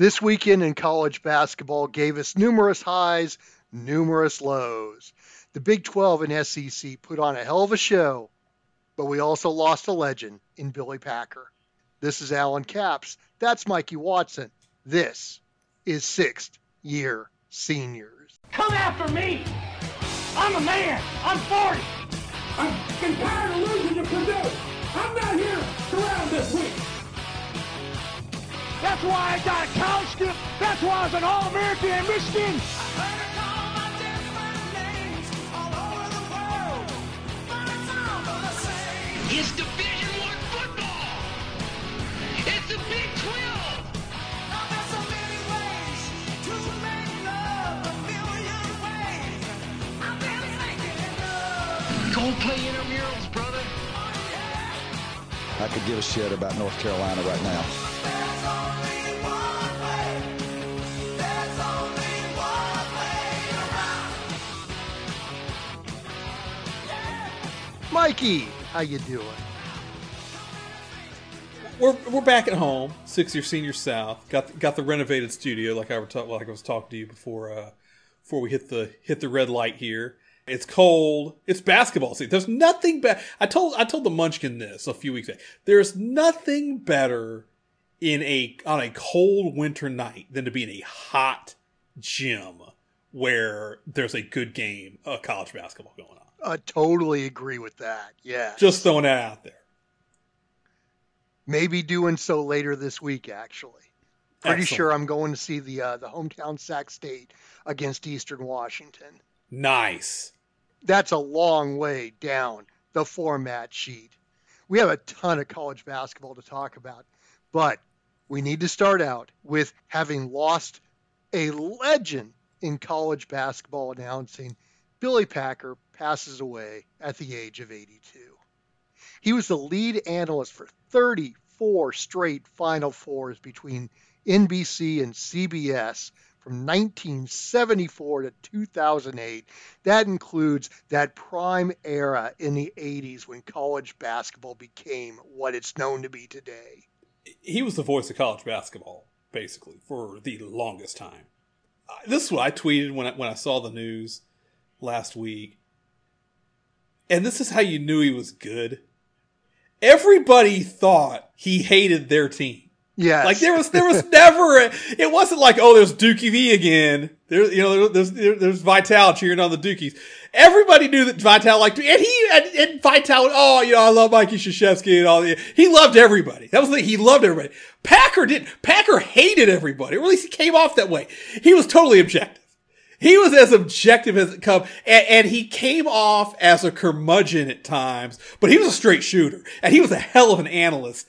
This weekend in college basketball gave us numerous highs, numerous lows. The Big 12 and SEC put on a hell of a show, but we also lost a legend in Billy Packer. This is Alan Capps. That's Mikey Watson. This is sixth year seniors. Come after me! I'm a man! I'm 40! I'm tired of losing to Purdue! I'm not here to round this week! That's why I got a college skip. That's why I was an All-American in Michigan. It's Division One football. It's the Big 12. There's so many ways to make love a million ways. I've been thinking of. Go play intramurals, brother. Oh, I could give a shit about North Carolina right now. Mikey, how you doing? We're, we're back at home, six year senior south. Got the, got the renovated studio like I like I was talking to you before uh, before we hit the hit the red light here. It's cold. It's basketball season. There's nothing better. I told I told the Munchkin this a few weeks ago. There's nothing better in a on a cold winter night than to be in a hot gym where there's a good game of college basketball going on. I totally agree with that. Yeah. Just throwing that out there. Maybe doing so later this week, actually. Pretty Excellent. sure I'm going to see the uh, the hometown Sac State against Eastern Washington. Nice. That's a long way down the format sheet. We have a ton of college basketball to talk about, but we need to start out with having lost a legend in college basketball announcing. Billy Packer passes away at the age of 82. He was the lead analyst for 34 straight Final Fours between NBC and CBS from 1974 to 2008. That includes that prime era in the 80s when college basketball became what it's known to be today. he was the voice of college basketball basically for the longest time. Uh, This is what I tweeted when I, when I saw the news last week, and this is how you knew he was good. Everybody thought he hated their team. Yeah, Like there was there was never a, it wasn't like oh there's Dookie V again. There you know there's there, there's Vitale cheering on the Dookies. Everybody knew that Vitale liked and he and, and Vitale oh you know I love Mikey Krzyzewski and all the he loved everybody. That was the he loved everybody. Packer didn't. Packer hated everybody. Or at least he came off that way. He was totally objective. He was as objective as it come, and, and he came off as a curmudgeon at times, but he was a straight shooter, and he was a hell of an analyst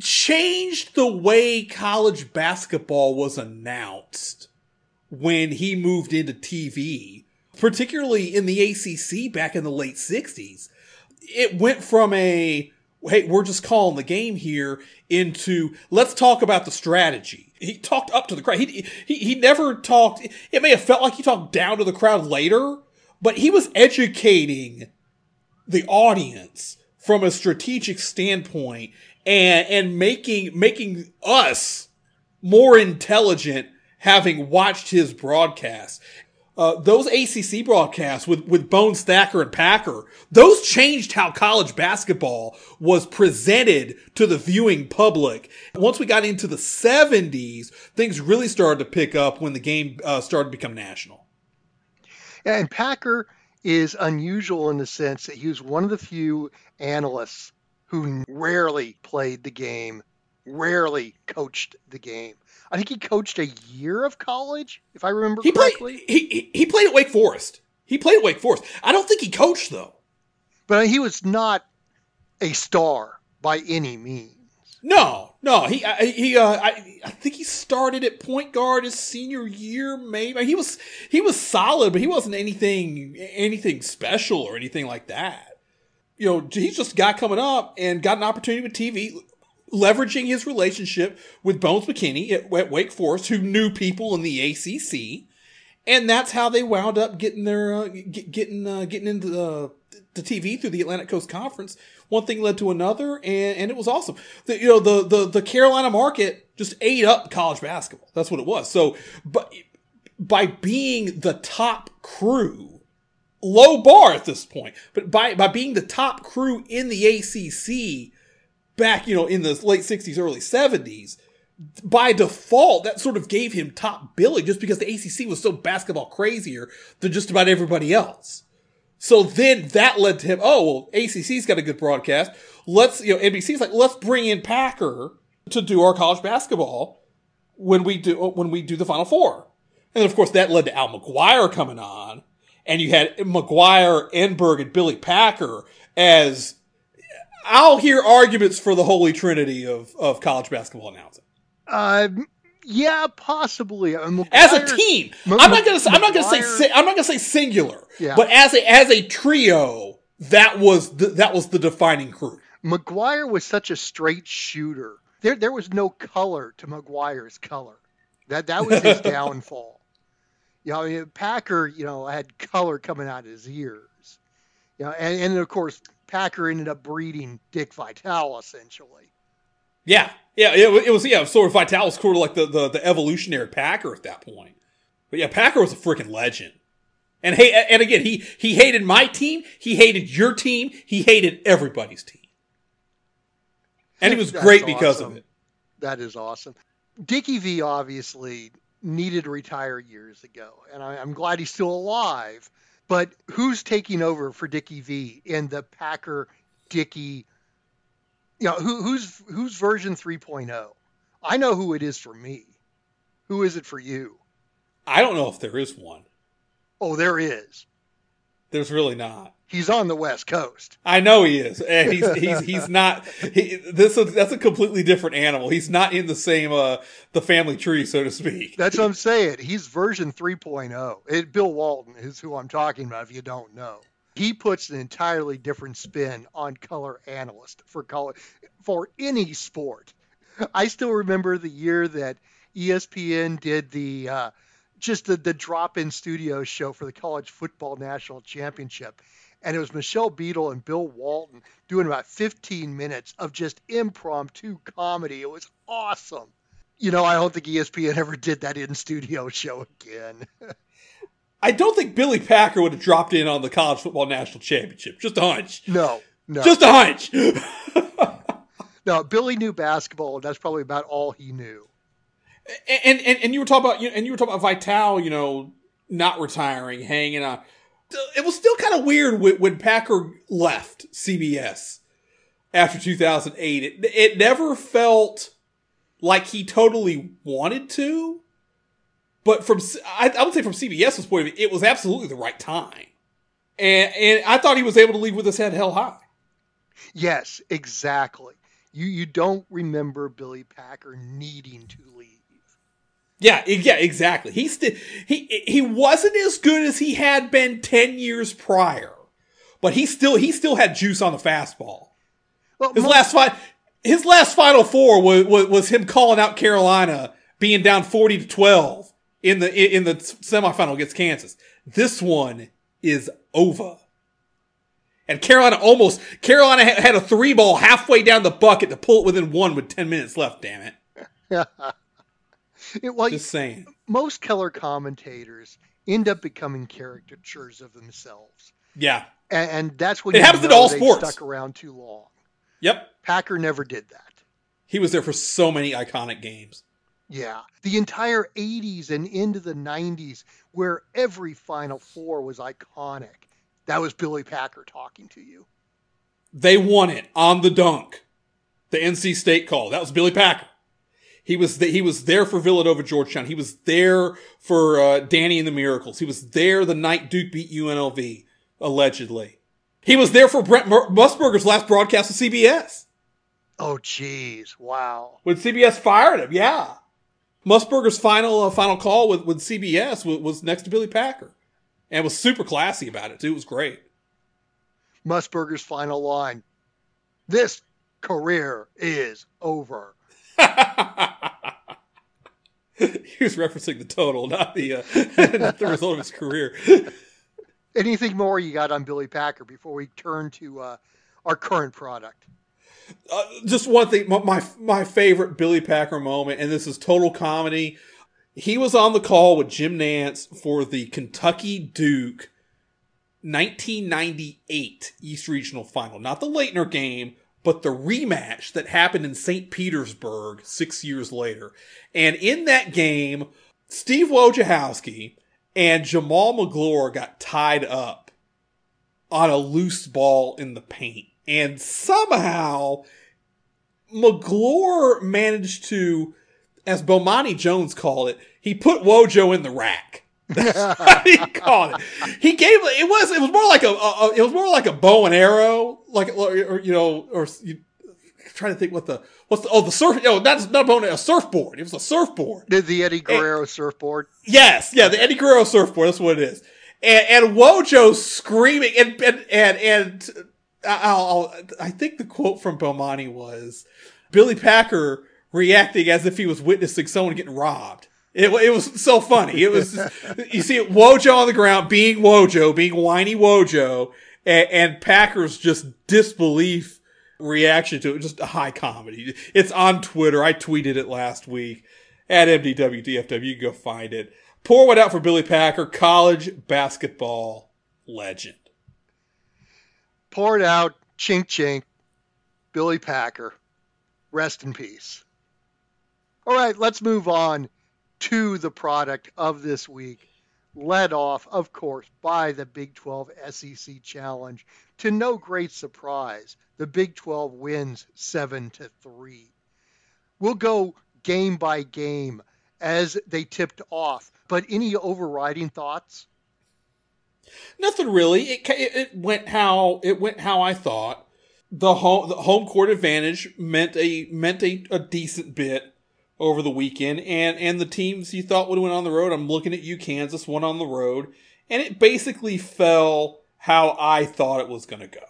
changed the way college basketball was announced when he moved into TV, particularly in the ACC back in the late 60s. It went from a, hey, we're just calling the game here into let's talk about the strategy. He talked up to the crowd. He, he, he never talked, it may have felt like he talked down to the crowd later, but he was educating the audience from a strategic standpoint and and making making us more intelligent having watched his broadcast. Uh, those ACC broadcasts with, with Bones Thacker and Packer, those changed how college basketball was presented to the viewing public. Once we got into the 70s, things really started to pick up when the game uh, started to become national. And Packer is unusual in the sense that he was one of the few analysts who rarely played the game, rarely coached the game. I think he coached a year of college, if I remember He played, correctly. he, he, he played at Wake Forest. He played at Wake Forest. I don't think he coached though. But he was not a star by any means. No, no, he I- he uh, I I think he started at point guard his senior year. Maybe he was he was solid, but he wasn't anything anything special or anything like that. You know, he's just a guy coming up and got an opportunity with TV, leveraging his relationship with Bones McKinney at, at Wake Forest, who knew people in the ACC, and that's how they wound up getting their uh, get, getting uh, getting into the the TV through the Atlantic Coast Conference. One thing led to another, and, and it was awesome. The, you know, the, the the Carolina market just ate up college basketball. That's what it was. So, but by being the top crew, low bar at this point, but by by being the top crew in the ACC back, you know, in the late '60s, early '70s, by default, that sort of gave him top billing just because the ACC was so basketball crazier than just about everybody else. So then that led to him, oh, well, ACC's got a good broadcast. Let's, you know, NBC's like, let's bring in Packer to do our college basketball when we do, when we do the Final Four. And of course, that led to Al McGuire coming on. And you had McGuire, Enberg, and Billy Packer as, I'll hear arguments for the holy trinity of, of college basketball announcing. Uh, yeah, possibly. Uh, as a team. M- I'm not gonna. Say, I'm not gonna say. Si- I'm not gonna say singular. Yeah. But as a as a trio, that was the, that was the defining crew. McGuire was such a straight shooter. There, there was no color to McGuire's color. That that was his downfall. You know, I mean, Packer, you know, had color coming out of his ears. You know, and, and of course, Packer ended up breeding Dick Vitale essentially. Yeah, yeah. It, it was yeah. Sort of Vitale was sort of like the, the the evolutionary Packer at that point. But yeah, Packer was a freaking legend. And hey, and again, he he hated my team. He hated your team. He hated everybody's team. And he was great because of it. That is awesome. Dickie V obviously needed to retire years ago, and I, I'm glad he's still alive. But who's taking over for Dickie V in the Packer Dickie? You know, who, who's who's version 3.0? I know who it is for me. Who is it for you? I don't know if there is one. Oh, there is. There's really not. He's on the West Coast. I know he is, and he's he's he's not. He, this is, that's a completely different animal. He's not in the same uh the family tree, so to speak. That's what I'm saying. He's version 3.0. It, Bill Walton is who I'm talking about. If you don't know, he puts an entirely different spin on color analyst for color for any sport. I still remember the year that ESPN did the uh, just the, the drop-in studio show for the college football national championship. And it was Michelle Beadle and Bill Walton doing about 15 minutes of just impromptu comedy. It was awesome. You know, I don't think ESPN ever did that in studio show again. I don't think Billy Packer would have dropped in on the college football national championship. Just a hunch. No, no, Just a hunch. no. Billy knew basketball, and that's probably about all he knew. and, and and you were talking about you and you were talking about Vitale, you know, not retiring, hanging on. It was still kind of weird when, when Packer left CBS after 2008. It it never felt like he totally wanted to, but from I, I would say from CBS's point of view, it was absolutely the right time. And and I thought he was able to leave with his head held high. Yes, exactly. You you don't remember Billy Packer needing to leave. Yeah, yeah, exactly. He still he he wasn't as good as he had been ten years prior, but he still he still had juice on the fastball. Well, His last fight, his last Final Four was, was was him calling out Carolina being down forty to twelve in the in the semifinal against Kansas. This one is over. And Carolina almost Carolina had a three ball halfway down the bucket to pull it within one with ten minutes left. Damn it! It- well, Just saying. most color commentators end up becoming caricatures of themselves, Yeah. and, and that's when It you happens in all sports. Stuck around too long. Yep. Packer never did that. He was there for so many iconic games. Yeah, the entire 80s and into the 90s, where every Final Four was iconic. That was Billy Packer talking to you. They won it on the dunk. The NC State call. That was Billy Packer. He was he was there for Villanova Georgetown. He was there for uh, Danny and the Miracles. He was there the night Duke beat UNLV allegedly. He was there for Brent Mur- Musburger's last broadcast with CBS Oh, jeez. Wow. when CBS fired him. Yeah, Musburger's final uh, final call with with CBS was, was next to Billy Packer, and was super classy about it too. It was great. Musburger's final line This career is over. he was referencing the total, not the uh, not the result of his career. Anything more you got on Billy Packer before we turn to uh, our current product? Uh, just one thing, my, my my favorite Billy Packer moment, and this is total comedy. He was on the call with Jim Nantz for the Kentucky Duke 1998 East Regional Final, not the Laettner game, but the rematch that happened in St. Petersburg six years later. And in that game, Steve Wojciechowski and Jamal Magloire got tied up on a loose ball in the paint. And somehow Magloire managed to, as Bomani Jones called it, he put Wojo in the rack. That's what he called it. He gave it was it was more like a, a it was more like a bow and arrow, like or, you know, or you, trying to think what the what's the oh the surf oh that's not a a surfboard. It was a surfboard. The, the Eddie Guerrero and, surfboard. Yes, yeah, the Eddie Guerrero surfboard. That's what it is. And, and Wojo screaming and and and, and I'll, I'll, I think the quote from Bomani was Billy Packer reacting as if he was witnessing someone getting robbed. It, it was so funny. It was, you see Wojo on the ground being Wojo, being whiny Wojo, and, and Packer's just disbelief reaction to it. Just a high comedy. It's on Twitter. I tweeted it last week at MDWDFW. You can go find it. Pour one out for Billy Packer, college basketball legend. Pour it out. Chink chink. Billy Packer. Rest in peace. All right, let's move on to the product of this week, led off, of course, by the Big 12 SEC Challenge. To no great surprise, the Big 12 wins 7 to 3. We'll go game by game as they tipped off, but any overriding thoughts? Nothing really. It, it went how it went how I thought. The home the home court advantage meant a meant a, a decent bit over the weekend, and and the teams you thought would win on the road. I'm looking at you, Kansas, went on the road, and it basically fell how I thought it was going to go.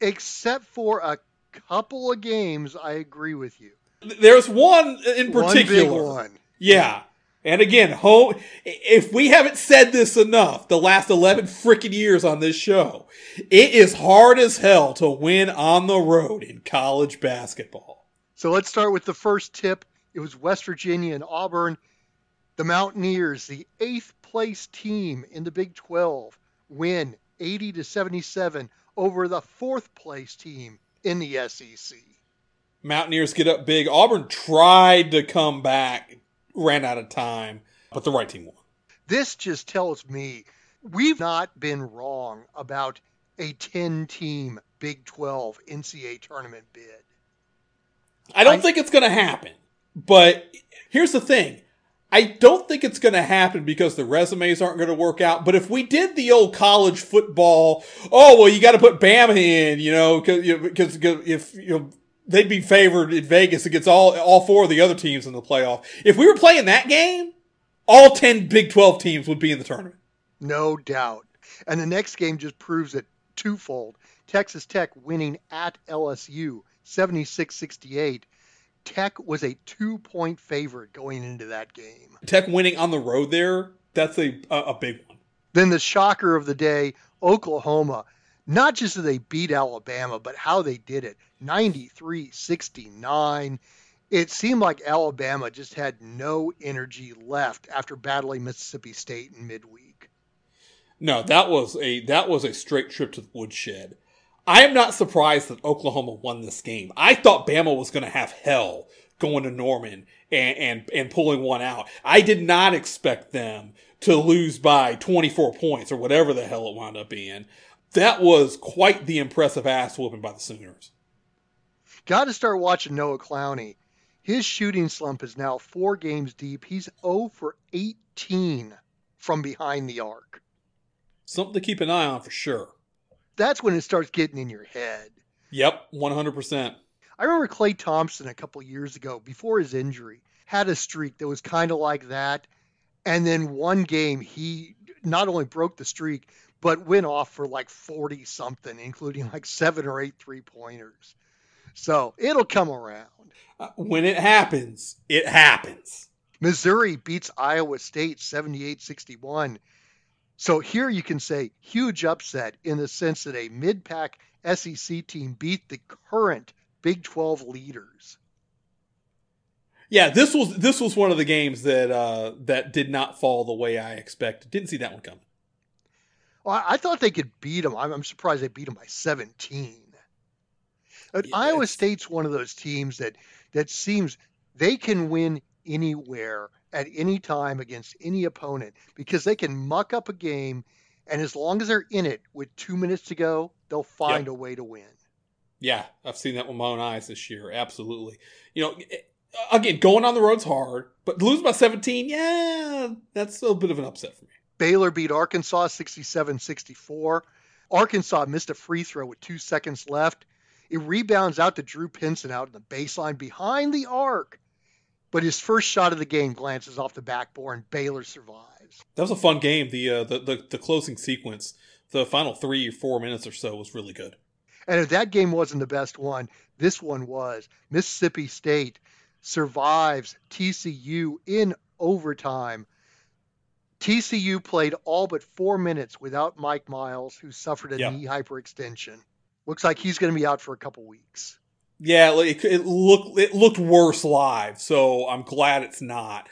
Except for a couple of games, I agree with you. There's one in particular. One one. Yeah. And again, home, if we haven't said this enough the last 11 freaking years on this show, it is hard as hell to win on the road in college basketball. So let's start with the first tip it was West Virginia and Auburn. The Mountaineers, the eighth place team in the Big 12, win 80 to 77 over the fourth place team in the SEC. Mountaineers get up big. Auburn tried to come back, ran out of time, but the right team won. This just tells me we've not been wrong about a 10 team Big 12 NCAA tournament bid. I don't I, think it's going to happen. But here's the thing. I don't think it's going to happen because the resumes aren't going to work out. But if we did the old college football, oh well, you got to put Bama in, you know, because you know, if you know they'd be favored in Vegas against all all four of the other teams in the playoff. If we were playing that game, all ten Big Twelve teams would be in the tournament. No doubt. And the next game just proves it twofold. Texas Tech winning at LSU 76-68 Tech was a two point favorite going into that game. Tech winning on the road there, that's a, a big one. Then the shocker of the day, Oklahoma. Not just that they beat Alabama, but how they did it 93 69. It seemed like Alabama just had no energy left after battling Mississippi State in midweek. No, that was a that was a straight trip to the woodshed. I am not surprised that Oklahoma won this game. I thought Bama was going to have hell going to Norman and, and, and pulling one out. I did not expect them to lose by 24 points or whatever the hell it wound up being. That was quite the impressive ass whooping by the Sooners. Got to start watching Noah Clowney. His shooting slump is now four games deep. He's 0 for 18 from behind the arc. Something to keep an eye on for sure that's when it starts getting in your head. Yep, 100%. I remember Klay Thompson a couple years ago, before his injury, had a streak that was kind of like that. And then one game, he not only broke the streak, but went off for like 40 something, including like seven or eight three pointers. So it'll come around. Uh, when it happens, it happens. Missouri beats Iowa State 78 61. So here you can say huge upset in the sense that a mid pack SEC team beat the current Big 12 leaders. Yeah, this was this was one of the games that uh, that did not fall the way I expected. Didn't see that one coming. Well, I thought they could beat them. I'm, I'm surprised they beat them by 17. But Yeah, Iowa State's one of those teams that that seems they can win anywhere at any time against any opponent because they can muck up a game, and as long as they're in it with two minutes to go, they'll find a way to win. Yeah, I've seen that with my own eyes this year. Absolutely. You know, eh, again, going on the road's hard, but lose by 17, yeah, that's a little bit of an upset for me. Baylor beat Arkansas 67 64. Arkansas missed a free throw with two seconds left. It rebounds out to Drew Pinson out in the baseline behind the arc. But his first shot of the game glances off the backboard and Baylor survives. That was a fun game. The uh, the, the the closing sequence, the final three four minutes or so was really good. And if that game wasn't the best one, this one was. Mississippi State survives TCU in overtime. TCU played all but four minutes without Mike Miles, who suffered a Yeah. knee hyperextension. Looks like he's going to be out for a couple weeks. Yeah, it, it looked it looked worse live, so I'm glad it's not.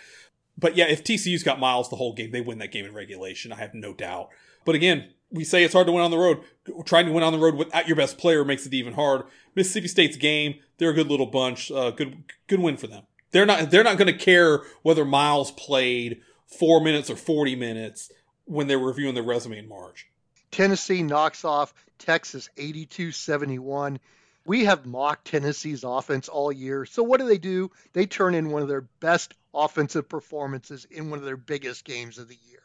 But yeah, if TCU's got Miles the whole game, they win that game in regulation. I have no doubt. But again, we say it's hard to win on the road. Trying to win on the road without your best player makes it even hard. Mississippi State's game, they're a good little bunch. Uh, good good win for them. They're not they're not going to care whether Miles played four minutes or forty minutes when they're reviewing their resume in March. Tennessee knocks off Texas 82 71. We have mocked Tennessee's offense all year. So what do they do? They turn in one of their best offensive performances in one of their biggest games of the year.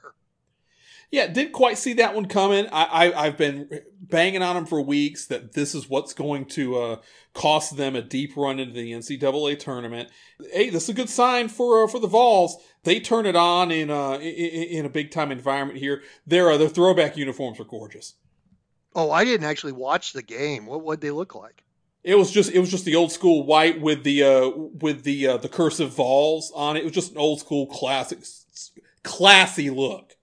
Yeah, didn't quite see that one coming. I, I I've been banging on them for weeks that this is what's going to uh, cost them a deep run into the NCAA tournament. Hey, this is a good sign for uh, for the Vols. They turn it on in uh in, in a big time environment here. Their uh, their throwback uniforms are gorgeous. Oh, I didn't actually watch the game. What would they look like? It was just it was just the old school white with the uh with the uh, the cursive Vols on it. It was just an old school classic classy look.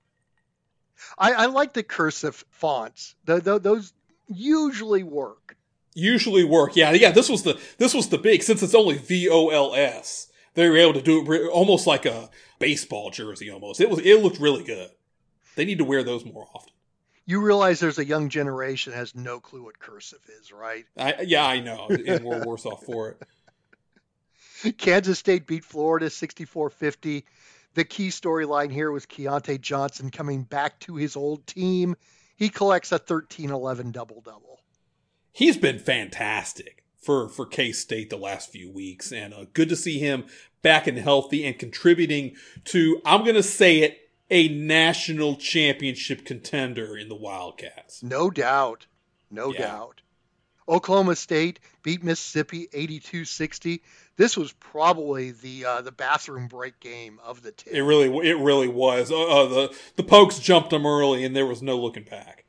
I, I like the cursive fonts. Th th those usually work. usually work. Yeah, yeah. This was the this was the big since it's only V O L S. They were able to do it almost like a baseball jersey. Almost it was it looked really good. They need to wear those more often. You realize there's a young generation that has no clue what cursive is, right? I, yeah, I know, and we're worse off for it. Kansas State beat Florida 64-50. The key storyline here was Keyontae Johnson coming back to his old team. He collects a 13-11 double-double. He's been fantastic for for K State the last few weeks, and uh, good to see him back and healthy and contributing to. I'm gonna say it. A national championship contender in the Wildcats. No doubt. No Yeah. doubt. Oklahoma State beat Mississippi 82-60. This was probably the uh, the bathroom break game of the two. It really, it really was. Uh, uh, the the Pokes jumped them early, and there was no looking back.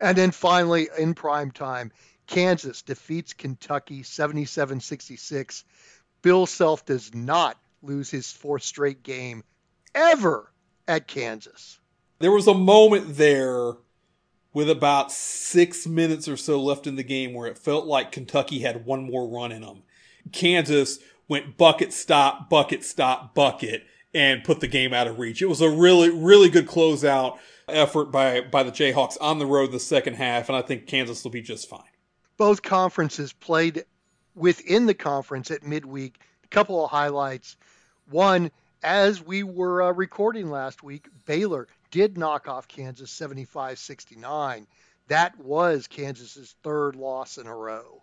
And then finally, in prime time, Kansas defeats Kentucky 77 66. Bill Self does not lose his fourth straight game ever at Kansas. There was a moment there with about six minutes or so left in the game where it felt like Kentucky had one more run in them. Kansas went bucket, stop, bucket, stop, bucket, and put the game out of reach. It was a really, really good closeout effort by by the Jayhawks on the road the second half, and I think Kansas will be just fine. Both conferences played within the conference at midweek. A couple of highlights. One, as we were uh, recording last week, Baylor did knock off Kansas 75 69. That was Kansas's third loss in a row.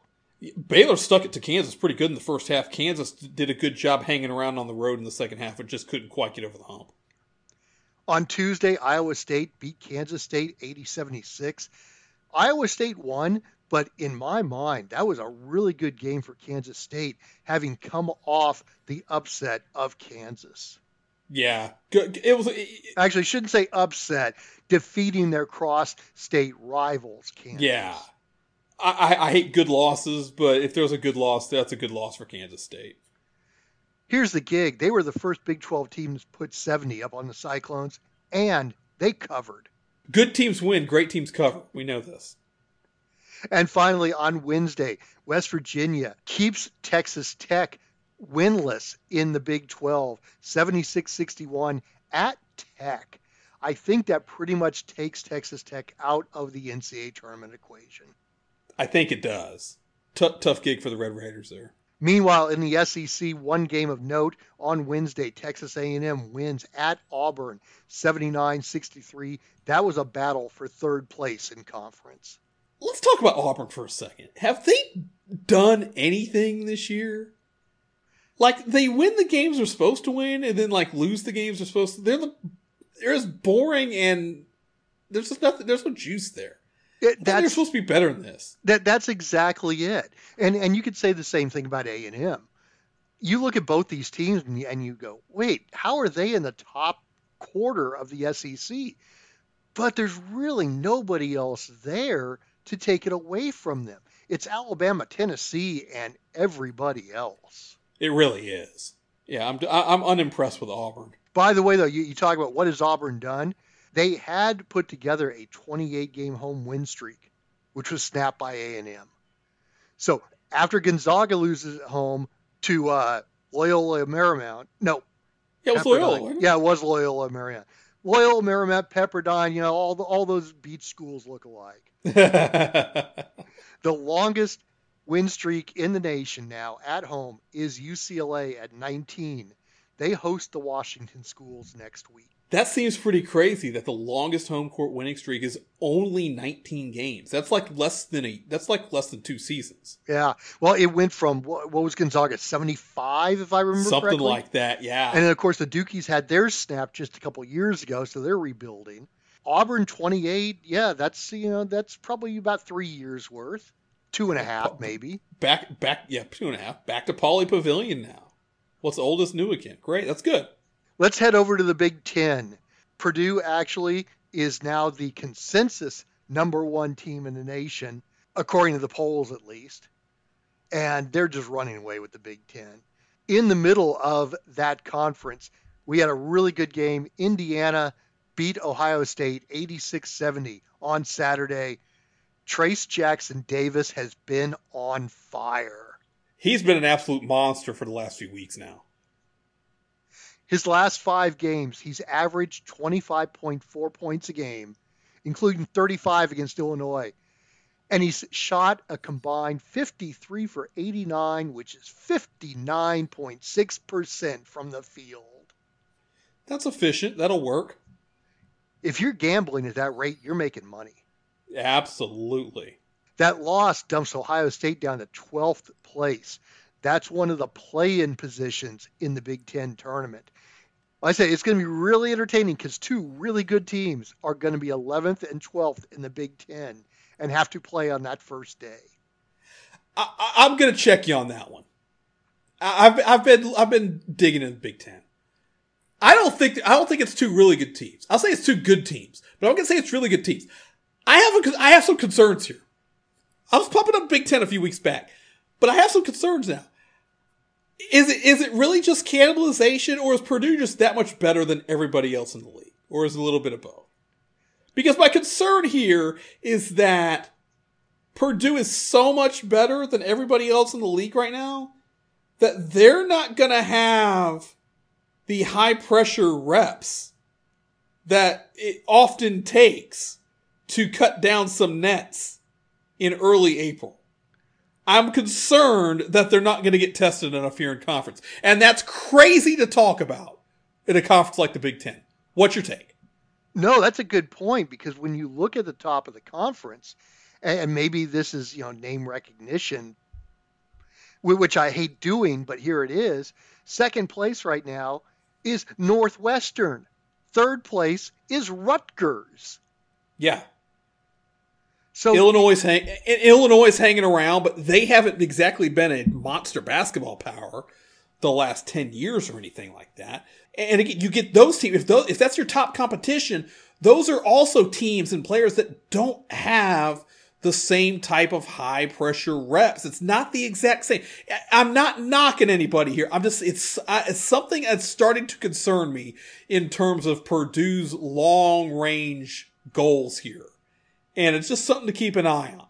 Baylor stuck it to Kansas pretty good in the first half. Kansas did a good job hanging around on the road in the second half, and just couldn't quite get over the hump. On Tuesday, Iowa State beat Kansas State 80 76. Iowa State won, but in my mind, that was a really good game for Kansas State, having come off the upset of Kansas. Yeah. It was. it- Actually, shouldn't say upset, defeating their cross state rivals, Kansas. yeah, I, I, hate good losses, but if there's a good loss, that's a good loss for Kansas State. Here's the gig they were the first Big 12 team to put 70 up on the Cyclones, and They covered. Good teams win, great teams cover. We know this. And finally, on Wednesday, West Virginia keeps Texas Tech winless in the Big 12, 76 61 at Tech. I think that pretty much takes Texas Tech out of the NCAA tournament equation. I think it does. T- tough gig for the Red Raiders there. Meanwhile, in the SEC, one game of note on Wednesday, Texas A&M wins at Auburn 79-63. That was a battle for third place in conference. Let's talk about Auburn for a second. Have they done anything this year? Like they win the games they're supposed to win, and then like lose the games they're supposed to. They're the they're just boring, and there's just nothing. There's no juice there. It, They're supposed to be better than this. that that's exactly it. And and you could say the same thing about A&M. You look at both these teams and you, and you go, "Wait, how are they in the top quarter of the SEC?" But there's really nobody else there to take it away from them. It's Alabama, Tennessee, and everybody else. It really is. Yeah, I'm I'm unimpressed with Auburn. By the way, though, you, you talk about what has Auburn done. They had put together a 28 game home win streak, which was snapped by A&M. So after Gonzaga loses at home to uh, Loyola Marymount, no, Yeah, it was Pepperdine. Loyola. Yeah, it was Loyola Marymount. Loyola Marymount, Pepperdine, you know, all the, all those beach schools look alike. The longest win streak in the nation now at home is UCLA at 19. They host the Washington schools next week. That seems pretty crazy that the longest home court winning streak is only 19 games. That's like less than a that's like less than two seasons. Yeah. Well, it went from what, what was Gonzaga 75, if I remember Something correctly. like that. Yeah. And then, of course, the Dukies had theirs snapped just a couple years ago, so they're rebuilding. Auburn 28, yeah, that's you know that's probably about three years worth, two and a half maybe. back back yeah, two and a half. Back to Pauley Pavilion now. What's old is new again. Great. That's good. Let's head over to the Big Ten. Purdue actually is now the consensus number one team in the nation, according to the polls at least. And they're just running away with the Big Ten. In the middle of that conference, we had a really good game. Indiana beat Ohio State 86 70 on Saturday. Trayce Jackson Davis has been on fire. He's been an absolute monster for the last few weeks now. His last five games, he's averaged 25.4 points a game, including 35 against Illinois. And he's shot a combined 53 for 89, which is 59.6% from the field. That's efficient. That'll work. If you're gambling at that rate, you're making money. Absolutely. That loss dumps Ohio State down to 12th place. That's one of the play in positions in the Big Ten tournament. I say it's going to be really entertaining because two really good teams are going to be 11th and 12th in the Big Ten and have to play on that first day. I, I'm going to check you on that one. I, I've I've been I've been digging in the Big Ten. I don't think I don't think it's two really good teams. I'll say it's two good teams, but I'm going to say it's really good teams. I have a, I have some concerns here. I was popping up Big Ten a few weeks back, but I have some concerns now. Is it is it really just cannibalization, or is Purdue just that much better than everybody else in the league, or is it a little bit of both? Because my concern here is that Purdue is so much better than everybody else in the league right now that they're not going to have the high pressure reps that it often takes to cut down some nets in early April. I'm concerned that they're not going to get tested enough here in conference. And that's crazy to talk about in a conference like the Big Ten. What's your take? No, that's a good point because when you look at the top of the conference, and maybe this is you know name recognition, which I hate doing, but here it is. Second place right now is Northwestern. Third place is Rutgers. Yeah. So Illinois is hang- Illinois is hanging around, but they haven't exactly been a monster basketball power the last ten years or anything like that. And again, you get those teams if those if that's your top competition, those are also teams and players that don't have the same type of high pressure reps. It's not the exact same. I'm not knocking anybody here. I'm just it's it's something that's starting to concern me in terms of Purdue's long range goals here, and it's just something to keep an eye on.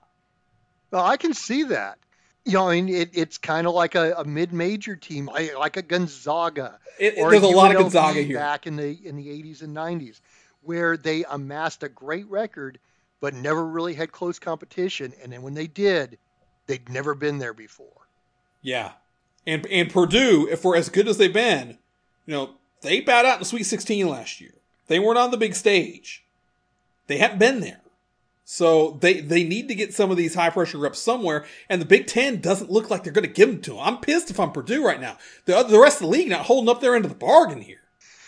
Well, I can see that. You know, I mean, it, it's kind of like a, a mid-major team, like, like a Gonzaga. It, there's a lot of Gonzaga here. back in the in the 80s and 90s, where they amassed a great record, but never really had close competition. And then when they did, they'd never been there before. Yeah. And and Purdue, if we're as good as they've been, you know, they bowed out in the Sweet 16 last year. They weren't on the big stage. They haven't been there. So they they need to get some of these high pressure reps somewhere, and the Big Ten doesn't look like they're going to give them to them. I'm pissed if I'm Purdue right now. The other- the rest of the league not holding up their end of the bargain here.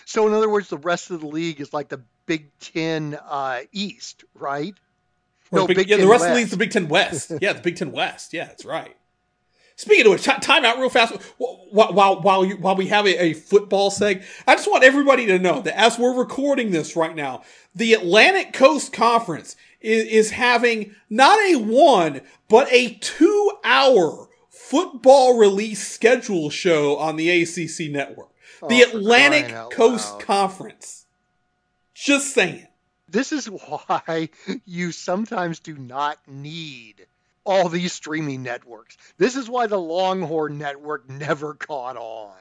So, in other words, the rest of the league is like the Big Ten uh, East, right? Or Big- yeah, the Ten rest of the West. league's the Big Ten West. yeah, the Big Ten West. Yeah, that's right. Speaking of which, time out real fast. While while while, you, while we have a, a football seg, I just want everybody to know that as we're recording this right now, the Atlantic Coast Conference is, is having not a one but a two hour football release schedule show on the ACC network. Oh, the Oh, for Atlantic Coast loud. Conference. Just saying. This is why you sometimes do not need all these streaming networks. This is why the Longhorn Network never caught on.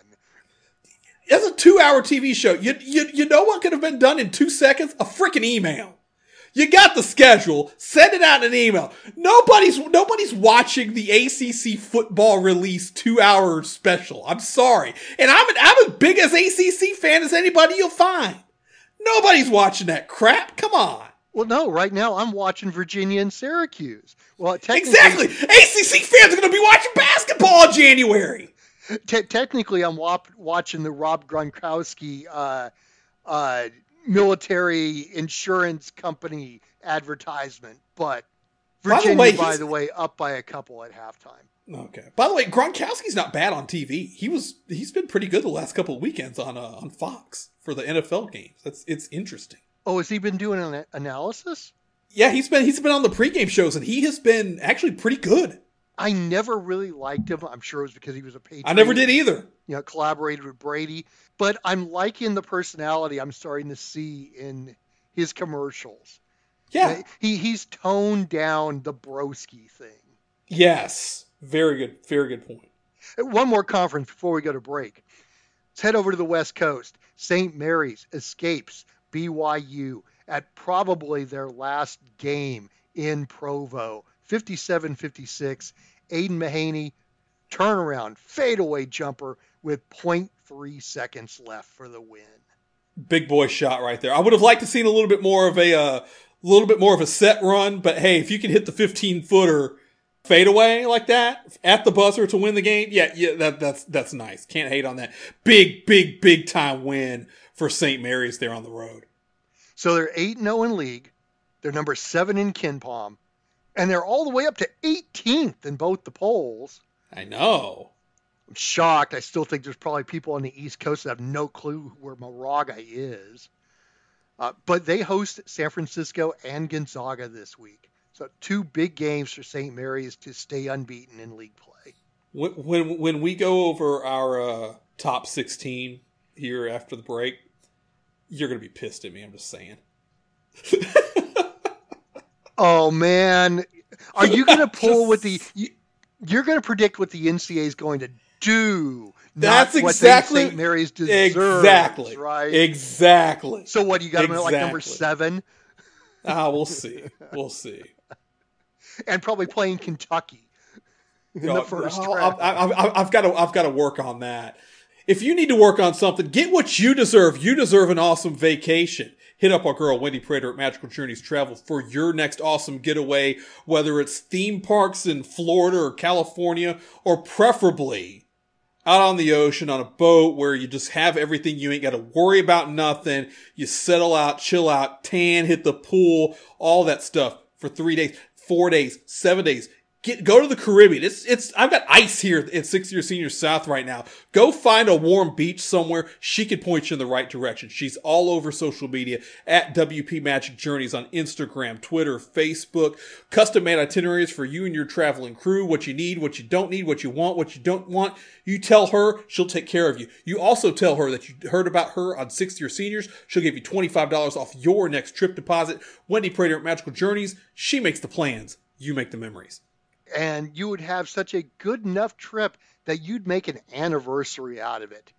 It's a two-hour TV show. You, you you know what could have been done in two seconds? A freaking email. You got the schedule. Send it out in an email. Nobody's nobody's watching the ACC football release two-hour special. I'm sorry, and I'm an, I'm as big as ACC fan as anybody you'll find. Nobody's watching that crap. Come on. Well, no, right now I'm watching Virginia and Syracuse. Well, technically, Exactly. ACC fans are going to be watching basketball in January. te- technically, I'm watching the Rob Gronkowski uh, uh, military insurance company advertisement, but By the Virginia, way, by the way, up by a couple at halftime. Okay. By the way, Gronkowski's not bad on TV. He was he's been pretty good the last couple of weekends on uh, on Fox for the NFL games. That's it's interesting. Oh, has he been doing an analysis? Yeah, he's been he's been on the pregame shows and he has been actually pretty good. I never really liked him. I'm sure it was because he was a Patriot. I never did either. You know, collaborated with Brady, but I'm liking the personality I'm starting to see in his commercials. Yeah. He he's toned down the broski thing. Yes. Very good. Very good point. One more conference before we go to break. Let's head over to the West Coast. St. Mary's escapes BYU at probably their last game in Provo. 57-56. Aidan Mahaney, turnaround, fadeaway jumper with 0.3 seconds left for the win. Big boy shot right there. I would have liked to seen a little bit more of a uh, little bit more of a set run, but hey, if you can hit the 15 footer fadeaway like that at the buzzer to win the game, yeah, yeah, that, that's that's nice. Can't hate on that. Big, big, big time win for St. Mary's there on the road. So they're 8 0 in league. They're number 7 in KenPom. And they're all the way up to 18th in both the polls. I know. I'm shocked. I still think there's probably people on the East Coast that have no clue where Moraga is. Uh, but they host San Francisco and Gonzaga this week. So two big games for St. Mary's to stay unbeaten in league play. When when, when we go over our uh, top 16 here after the break, you're gonna be pissed at me. I'm just saying. Oh man, are you going to pull what the you, you're going to predict what the NCAA is going to do? That's what exactly St. Mary's deserves, exactly right? Exactly. So what you got them at like number seven, Ah, we'll see. We'll see. and probably playing Kentucky in the first I'll- round. I've, I've got to I've got to work on that. If you need to work on something, get what you deserve. You deserve an awesome vacation. Hit up our girl Wendy Prater at Magical Journeys Travel for your next awesome getaway, whether it's theme parks in Florida or California, or preferably out on the ocean on a boat where you just have everything. You ain't got to worry about nothing. You settle out, chill out, tan, hit the pool, all that stuff for three days, four days, seven days. Get go to the Caribbean. It's it's I've got ice here at Six Year Senior South right now. Go find a warm beach somewhere. She can point you in the right direction. She's all over social media at WP Magic Journeys on Instagram, Twitter, Facebook. Custom made itineraries for you and your traveling crew. What you need, what you don't need, what you want, what you don't want. You tell her, she'll take care of you. You also tell her that you heard about her on Sixth Year Seniors. She'll give you twenty five dollars off your next trip deposit. Wendy Prater at Magical Journeys. She makes the plans. You make the memories and you would have such a good enough trip that you'd make an anniversary out of it.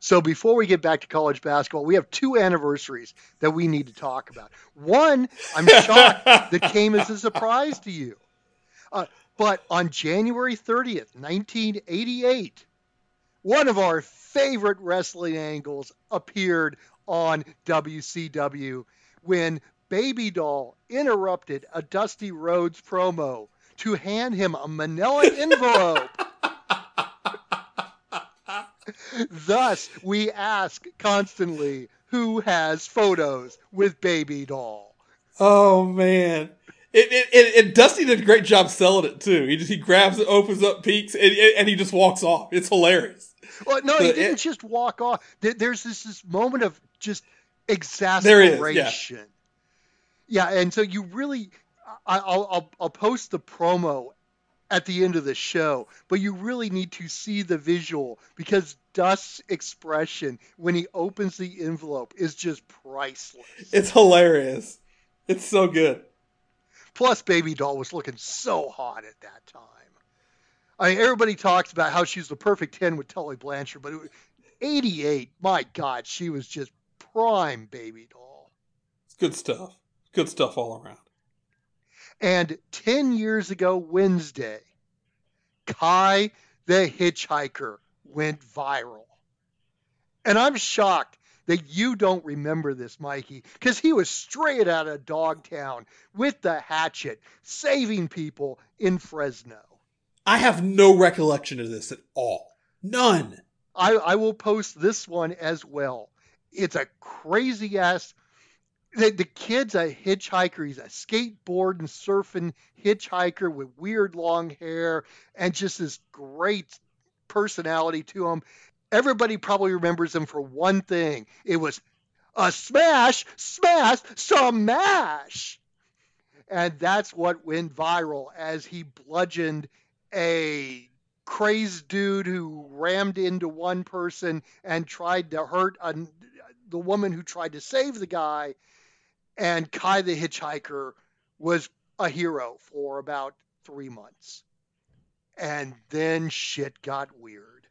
So before we get back to college basketball, we have two anniversaries that we need to talk about. One, I'm shocked that came as a surprise to you. Uh, but on January 30th, 1988, one of our favorite wrestling angles appeared on WCW when Baby Doll interrupted a Dusty Rhodes promo to hand him a manila envelope. Thus, we ask constantly who has photos with Baby Doll. Oh man. It, it, it, and Dusty did a great job selling it too. He just he grabs it, opens up, peeks, and, and he just walks off. It's hilarious. Well, no, he didn't it, just walk off. There's this this moment of just exasperation. Is, yeah. yeah, and so you really I, will I'll I'll post the promo at the end of the show, but you really need to see the visual because Dust's expression when he opens the envelope is just priceless. It's hilarious. It's so good. Plus, Baby Doll was looking so hot at that time. I mean, everybody talks about how she's the perfect 10 with Tully Blanchard, but it was, 88, my God, she was just prime Baby Doll. It's good stuff. Good stuff all around. And 10 years ago, Wednesday, Kai the Hitchhiker went viral. And I'm shocked that you don't remember this, Mikey, because he was straight out of Dogtown with the hatchet, saving people in Fresno. I have no recollection of this at all. None. I, I will post this one as well. It's a crazy ass the, the kid's a hitchhiker. He's a skateboard and surfing hitchhiker with weird long hair and just this great personality to him. Everybody probably remembers him for one thing. It was a smash, smash, smash. And that's what went viral as he bludgeoned a crazed dude who rammed into one person and tried to hurt a, the woman who tried to save the guy and Kai the Hitchhiker was a hero for about three months. And then shit got weird.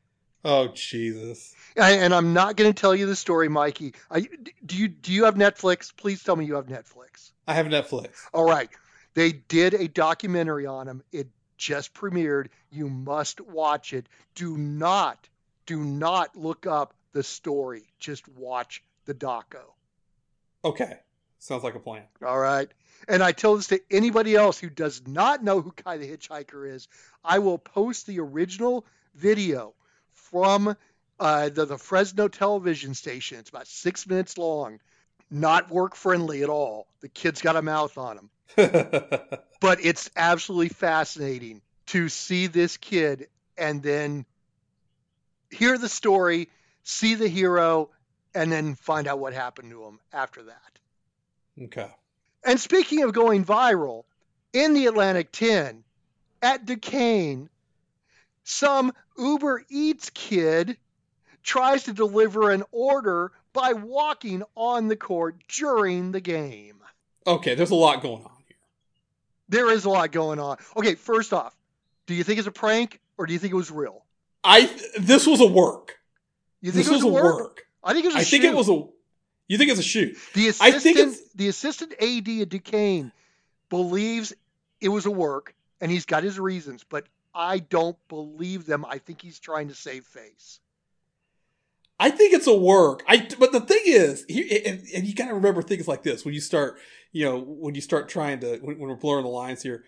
Oh Jesus! And I'm not going to tell you the story, Mikey. I, do you do you have Netflix? Please tell me you have Netflix. I have Netflix. All right. They did a documentary on him. It just premiered. You must watch it. Do not, do not look up the story. Just watch the doco. Okay. Sounds like a plan. All right. And I tell this to anybody else who does not know who Kai the Hitchhiker is. I will post the original video from uh, the, the Fresno television station. It's about six minutes long. Not work friendly at all. The kid's got a mouth on him. but it's absolutely fascinating to see this kid and then hear the story, see the hero, and then find out what happened to him after that. Okay. And speaking of going viral, in the Atlantic 10 at Duquesne, some Uber Eats kid tries to deliver an order by walking on the court during the game. Okay, there's a lot going on here. There is a lot going on. Okay, first off, do you think it's a prank or do you think it was real? I this was a work. You think this it was, was a work? work? I think it was. I shoot. think it was a. You think it's a shoot? The assistant, I think it's... the assistant AD at Duquesne believes it was a work, and he's got his reasons, but I don't believe them. I think he's trying to save face. I think it's a work. I but the thing is, and, and you got to remember things like this when you start, you know, when you start trying to when, when we're blurring the lines here.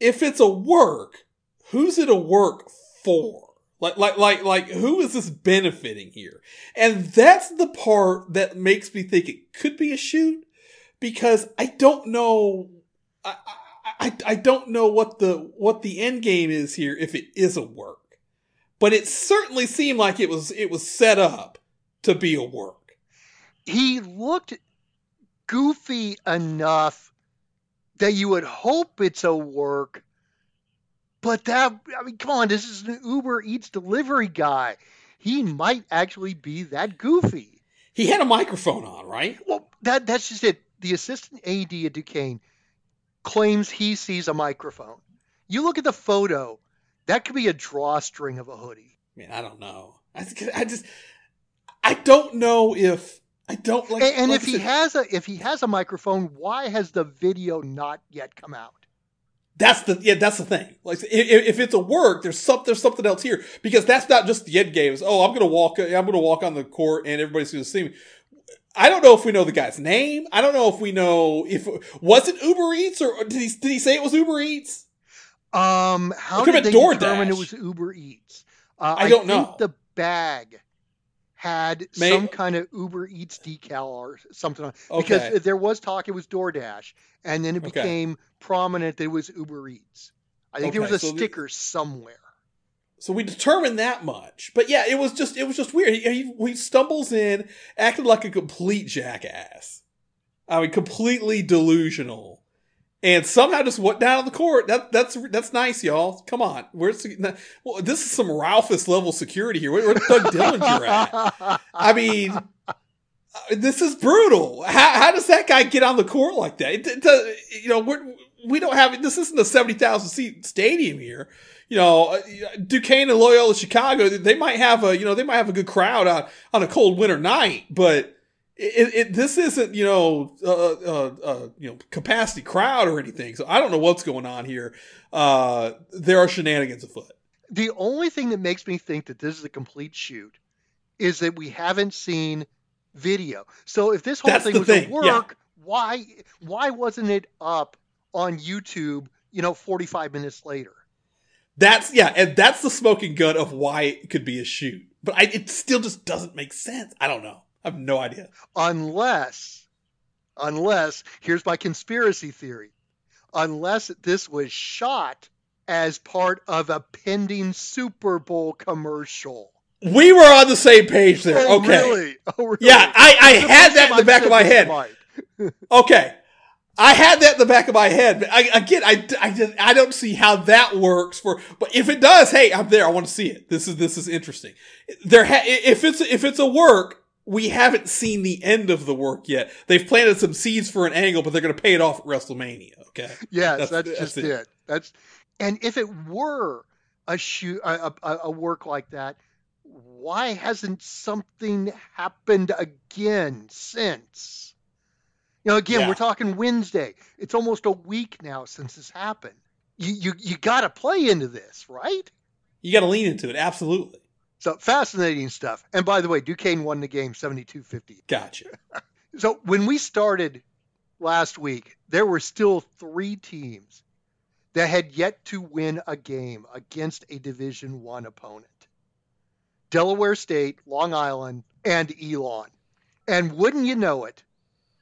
If it's a work, who's it a work for? Like, like, like, like, who is this benefiting here? And that's the part that makes me think it could be a shoot because I don't know. I, I I don't know what the what the end game is here if it is a work, but it certainly seemed like it was it was set up to be a work. He looked goofy enough that you would hope it's a work, but that I mean, come on, this is an Uber Eats delivery guy. He might actually be that goofy. He had a microphone on, right? Well, that that's just it. The assistant AD at Duquesne claims he sees a microphone. You look at the photo, that could be a drawstring of a hoodie. Man, I don't know. I, I just I don't know if I don't like. And, and if he has a if he has a microphone, why has the video not yet come out? That's the yeah. That's the thing. Like if, if it's a work, there's some there's something else here because that's not just the end game. It's, oh, I'm gonna walk. I'm gonna walk on the court and everybody's gonna see me. I don't know if we know the guy's name. I don't know if we know if was it Uber Eats or did he did he say it was Uber Eats? Um, how did they DoorDash. determine it was Uber Eats? Uh, I don't think know. The bag had May- some kind of Uber Eats decal or something on Okay. because there was talk it was DoorDash, and then it Okay. became prominent that it was Uber Eats. I think there was a so sticker somewhere. So we determined that much. But yeah, it was just it was just weird. He, he, he stumbles in, acted like a complete jackass. I mean, completely delusional, and somehow just went down the court. That that's that's nice, y'all. Come on, where's well, this is some Ralphus level security here. Where, where's Doug Dillinger at? I mean, uh, this is brutal. How, how does that guy get on the court like that? It, it does, you know, we're, we don't have this. Isn't a seventy thousand seat stadium here. You know, uh, Duquesne and Loyola Chicago. They might have a you know they might have a good crowd on on a cold winter night, but it, it this isn't you know uh, uh, uh, you know capacity crowd or anything. So I don't know what's going on here. Uh, there are shenanigans afoot. The only thing that makes me think that this is a complete shoot is that we haven't seen video. So if this whole That's thing was thing, a work, why why wasn't it up on YouTube? You know, 45 minutes later. That's yeah, and that's the smoking gun of why it could be a shoot. But I, it still just doesn't make sense. I don't know. I have no idea. unless unless here's my conspiracy theory unless this was shot as part of a pending super bowl commercial We were on the same page there. oh okay. really oh really Yeah, I, I had that in the back of my head. Okay. I had that in the back of my head. But I, again, I, I, just, I don't see how that works for, but if it does, hey, I'm there. I want to see it. This is, this is interesting. There, ha, if it's, if it's a work, we haven't seen the end of the work yet. They've planted some seeds for an angle, but they're going to pay it off at WrestleMania. Okay. yes That's- that's, that's just it. it. that's and if it were a shoot a, a, a work like that why hasn't something happened again since you know again Yeah. we're talking wednesday it's almost a week now since this happened you you, you got to play into this right You got to lean into it. Absolutely. So fascinating stuff and by the way duquesne won the game 72-50 Gotcha. so when we started last week, there were still three teams that had yet to win a game against a Division One opponent: Delaware State, Long Island, and Elon. And wouldn't you know it,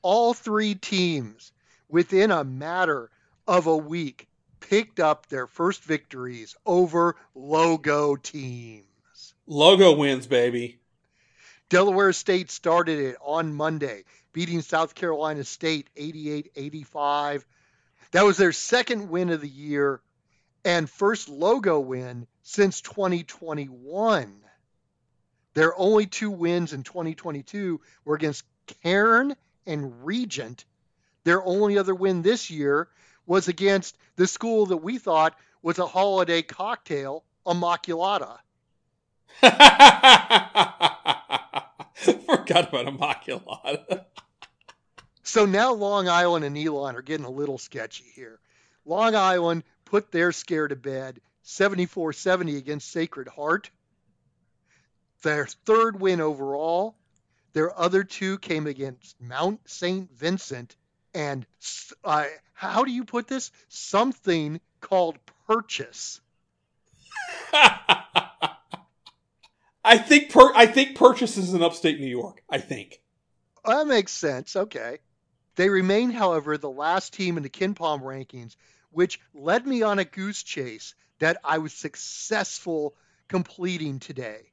all three teams within a matter of a week picked up their first victories over logo teams. Logo wins, baby. Delaware State started it on Monday, beating South Carolina State 88 85. That was their second win of the year and first logo win since 2021. Their only two wins in 2022 were against Cairn and Regent. Their only other win this year was against the school that we thought was a holiday cocktail, Immaculata. Forgot about Immaculata. So now Long Island and Elon are getting a little sketchy here. Long Island put their scare to bed 74 70 against Sacred Heart. Their third win overall. Their other two came against Mount St. Vincent and uh, how do you put this? Something called Purchase. I think per- I think Purchase is in upstate New York. I think. Oh, that makes sense. Okay. They remain, however, the last team in the KenPom rankings which led me on a goose chase that I was successful completing today.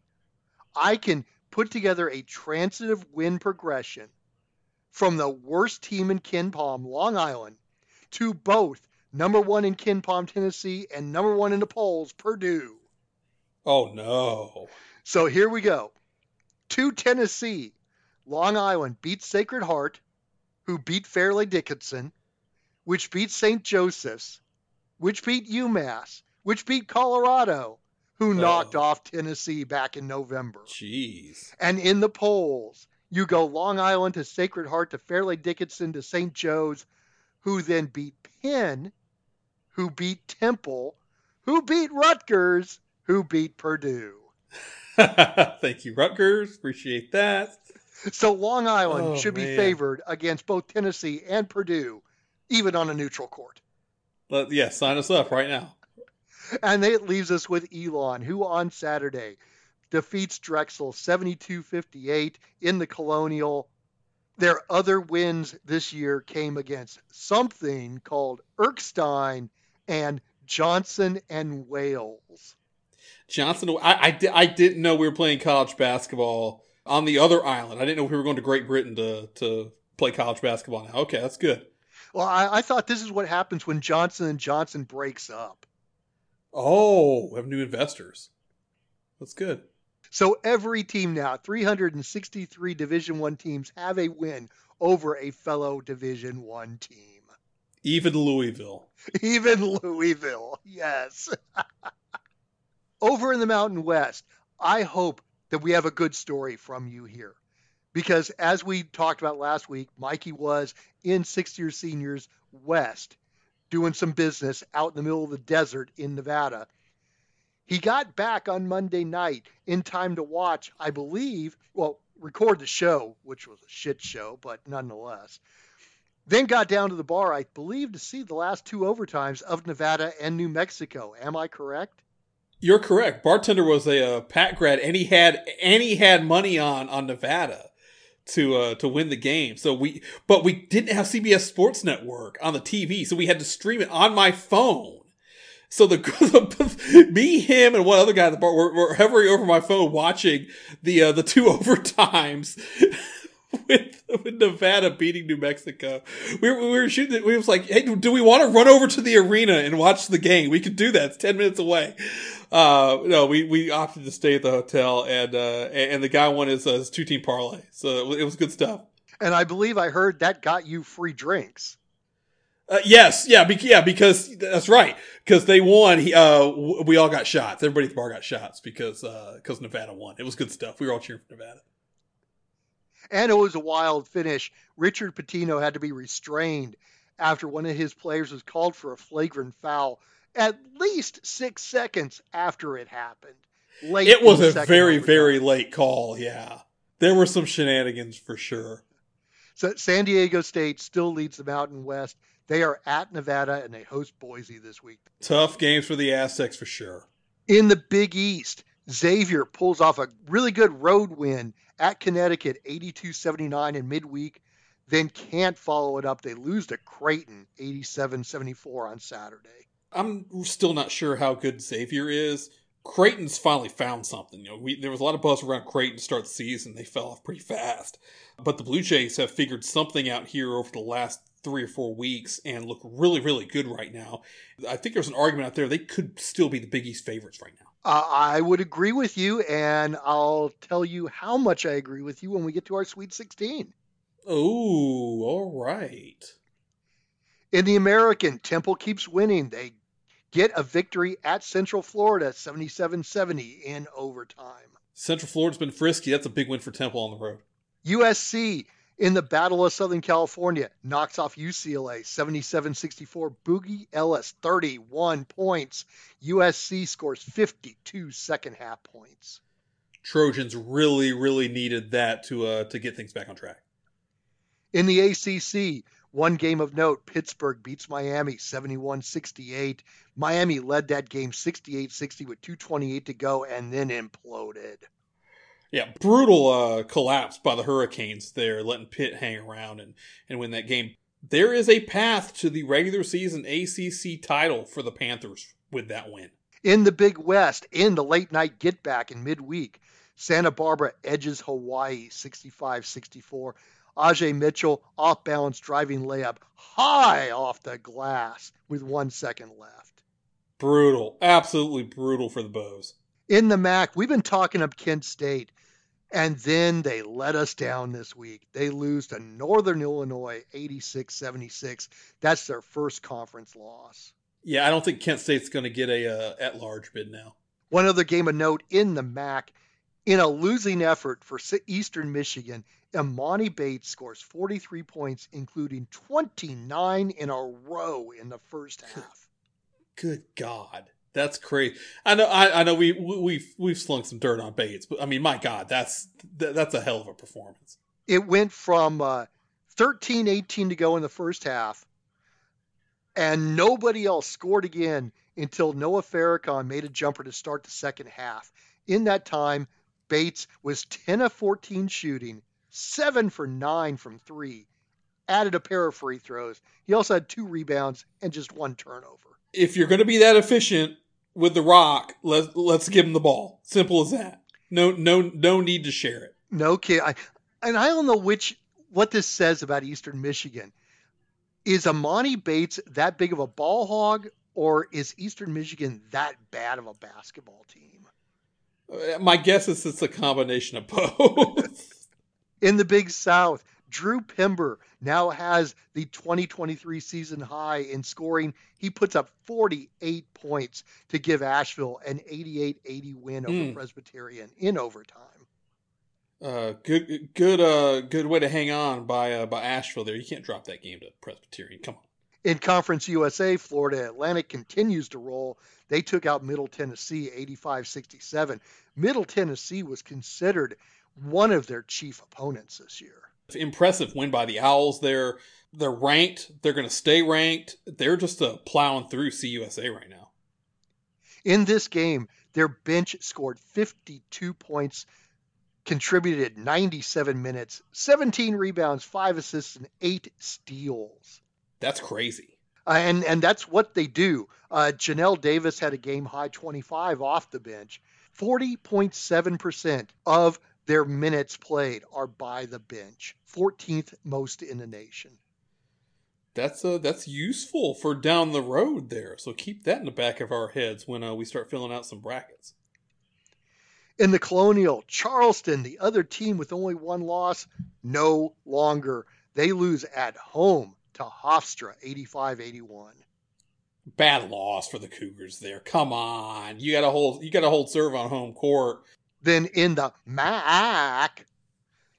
I can put together a transitive win progression from the worst team in KenPom, Long Island, to both number one in KenPom, Tennessee, and number one in the polls, Purdue. Oh no. So here we go. To Tennessee, Long Island beat Sacred Heart, who beat Fairleigh Dickinson, which beat St. Joseph's, which beat UMass, which beat Colorado, who oh. knocked Oh. off Tennessee back in November. Jeez. And in the polls, you go Long Island to Sacred Heart to Fairleigh Dickinson to St. Joe's, who then beat Penn, who beat Temple, who beat Rutgers, who beat Purdue. Thank you, Rutgers. Appreciate that. So Long Island Oh, should be man. favored against both Tennessee and Purdue, even on a neutral court. Let, yeah, sign us up right now. And it leaves us with Elon, who on Saturday defeats Drexel 72 58 in the Colonial. Their other wins this year came against something called Erkstein and Johnson and Wales. Johnson, I, I, di- I didn't know we were playing college basketball on the other island. I didn't know we were going to Great Britain to, to play college basketball now. Okay, that's good. Well, I, I thought this is what happens when Johnson and Johnson breaks up. Oh, we have new investors. That's good. So every team now, 363 Division One teams have a win over a fellow Division One team. Even Louisville. Even Louisville, yes. Over in the Mountain West, I hope that we have a good story from you here. Because as we talked about last week, Mikey was in sixth year seniors west doing some business out in the middle of the desert in Nevada. He got back on Monday night in time to watch, I believe, well, record the show, which was a shit show, but nonetheless. Then got down to the bar, I believe, to see the last two overtimes of Nevada and New Mexico. Am I correct? You're correct. Bartender was a uh, Pat grad, and he had and he had money on on Nevada to uh, to win the game. So we, but we didn't have CBS Sports Network on the TV, so we had to stream it on my phone. So the me, him, and one other guy at the bar were, were hovering over my phone watching the uh, the two overtimes. With, with Nevada beating New Mexico, we were, we were shooting. We was like, "Hey, do we want to run over to the arena and watch the game? We could do that. It's ten minutes away." Uh, no, we, we opted to stay at the hotel, and uh, and the guy won his, uh, his two team parlay, so it was, good stuff. And I believe I heard that got you free drinks. Uh, yes, yeah, be- yeah, because that's right. Because they won, he, uh, w- we all got shots. Everybody at the bar got shots because because Nevada won. It was good stuff. We were all cheering for Nevada. And it was a wild finish. Richard Pitino had to be restrained after one of his players was called for a flagrant foul at least six seconds after it happened. Late It was a very overtime. very late call. Yeah, there were some shenanigans for sure. So San Diego State still leads the Mountain West. They are at Nevada and they host Boise this week. Tough games for the Aztecs for sure. In the Big East, Xavier pulls off a really good road win at Connecticut, 82-79 in midweek, then can't follow it up. They lose to Creighton, 87-74 on Saturday. I'm still not sure how good Xavier is. Creighton's finally found something. You know, we, there was a lot of buzz around Creighton to start the season. They fell off pretty fast, but the Blue Jays have figured something out here over the last three or four weeks and look really, really good right now. I think there's an argument out there they could still be the Big East favorites right now. Uh, I would agree with you, and I'll tell you how much I agree with you when we get to our Sweet 16. Oh, all right. In the American, Temple keeps winning. They get a victory at Central Florida, 77-70 in overtime. Central Florida's been frisky. That's a big win for Temple on the road. USC in the Battle of Southern California knocks off UCLA 77-64. Boogie Ellis 31 points. USC scores 52 second half points. Trojans really, really needed that to uh, to get things back on track. In the ACC, one game of note, Pittsburgh beats Miami 71-68. Miami led that game 68-60 with 228 to go and then imploded. Yeah, brutal uh, collapse by the Hurricanes there, letting Pitt hang around and, and win that game. there is a path to the regular season ACC title for the Panthers with that win. In the Big West, in the late night get back in midweek, Santa Barbara edges Hawaii 65 64. Ajay Mitchell off balance driving layup high off the glass with one second left. Brutal. Absolutely brutal for the Bows. In the MAC, we've been talking up Kent State, and then they let us down this week. They lose to Northern Illinois 86 76. That's their first conference loss. Yeah, I don't think Kent State's going to get a uh, at large bid now. One other game of note in the MAC, in a losing effort for Eastern Michigan, Emoni Bates scores 43 points, including 29 in a row in the first half. Good God, that's crazy. I know, I, I know, we we've we've slung some dirt on Bates, but I mean, my God, that's that's a hell of a performance. It went from uh, 13 18 to go in the first half, and nobody else scored again until Noah Farrakhan made a jumper to start the second half. In that time, Bates was 10 of 14 shooting, 7 for 9 from 3, added a pair of free throws. He also had two rebounds and just one turnover. If you're going to be that efficient with the rock, let's let's give him the ball. Simple as that. No no no need to share it. No kid. I, and I don't know which what this says about Eastern Michigan. Is Emoni Bates that big of a ball hog, or is Eastern Michigan that bad of a basketball team? Uh, my guess is it's a combination of both. In the Big South, Drew Pember now has the 2023 season high in scoring. He puts up 48 points to give Asheville an 88-80 win over mm. Presbyterian in overtime. Uh, good, good, uh, good way to hang on by uh, by Asheville. There, you can't drop that game to Presbyterian. Come on. In Conference USA, Florida Atlantic continues to roll. They took out Middle Tennessee 85 67. Middle Tennessee was considered one of their chief opponents this year. Impressive win by the Owls. They're they're ranked. They're going to stay ranked. They're just uh, plowing through CUSA right now. In this game, their bench scored 52 points, contributed 97 minutes, 17 rebounds, five assists, and eight steals. That's crazy. Uh, and and that's what they do. Uh, Johnell Davis had a game high 25 off the bench. 40.7% of their minutes played are by the bench, 14th most in the nation. That's uh, that's useful for down the road there. So keep that in the back of our heads when uh, we start filling out some brackets. In the Colonial, Charleston, the other team with only one loss, no longer. They lose at home to Hofstra, 85-81. Bad loss for the Cougars there. Come on, you got to hold you got to hold serve on home court then in the MAC,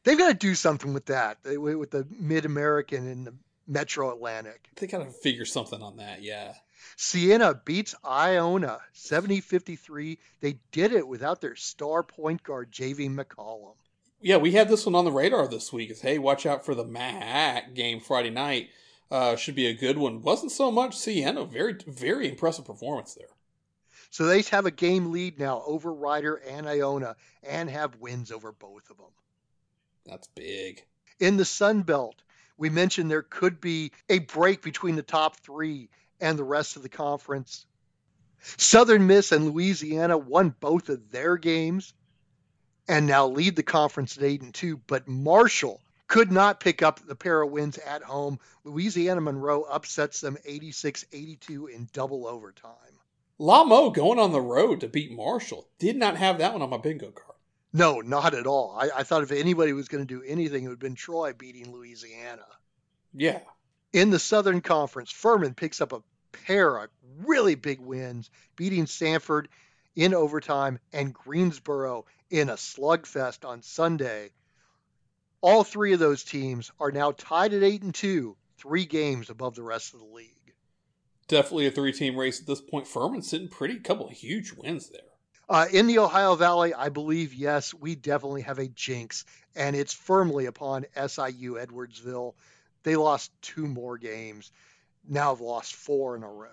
they've got to do something with that with the Mid American and the Metro Atlantic. They got to figure something on that, yeah. Siena beats Iona 70 53. They did it without their star point guard, JV McCollum. Yeah, we had this one on the radar this week. Is hey, watch out for the MAC game Friday night. Uh, should be a good one. Wasn't so much Siena. Very, very impressive performance there. So they have a game lead now over Rider and Iona and have wins over both of them. That's big. In the Sun Belt, we mentioned there could be a break between the top three and the rest of the conference. Southern Miss and Louisiana won both of their games and now lead the conference at 8 and 2, but Marshall could not pick up the pair of wins at home. Louisiana Monroe upsets them 86 82 in double overtime. Lamo going on the road to beat Marshall. Did not have that one on my bingo card. No, not at all. I, I thought if anybody was going to do anything, it would have been Troy beating Louisiana. Yeah. In the Southern Conference, Furman picks up a pair of really big wins, beating Samford in overtime and Greensboro in a slugfest on Sunday. All three of those teams are now tied at 8 and 2, three games above the rest of the league definitely a three team race at this point. Furman's sitting pretty, couple of huge wins there. Uh, in the Ohio Valley, I believe, yes, we definitely have a jinx, and it's firmly upon SIU Edwardsville. They lost two more games, now have lost four in a row.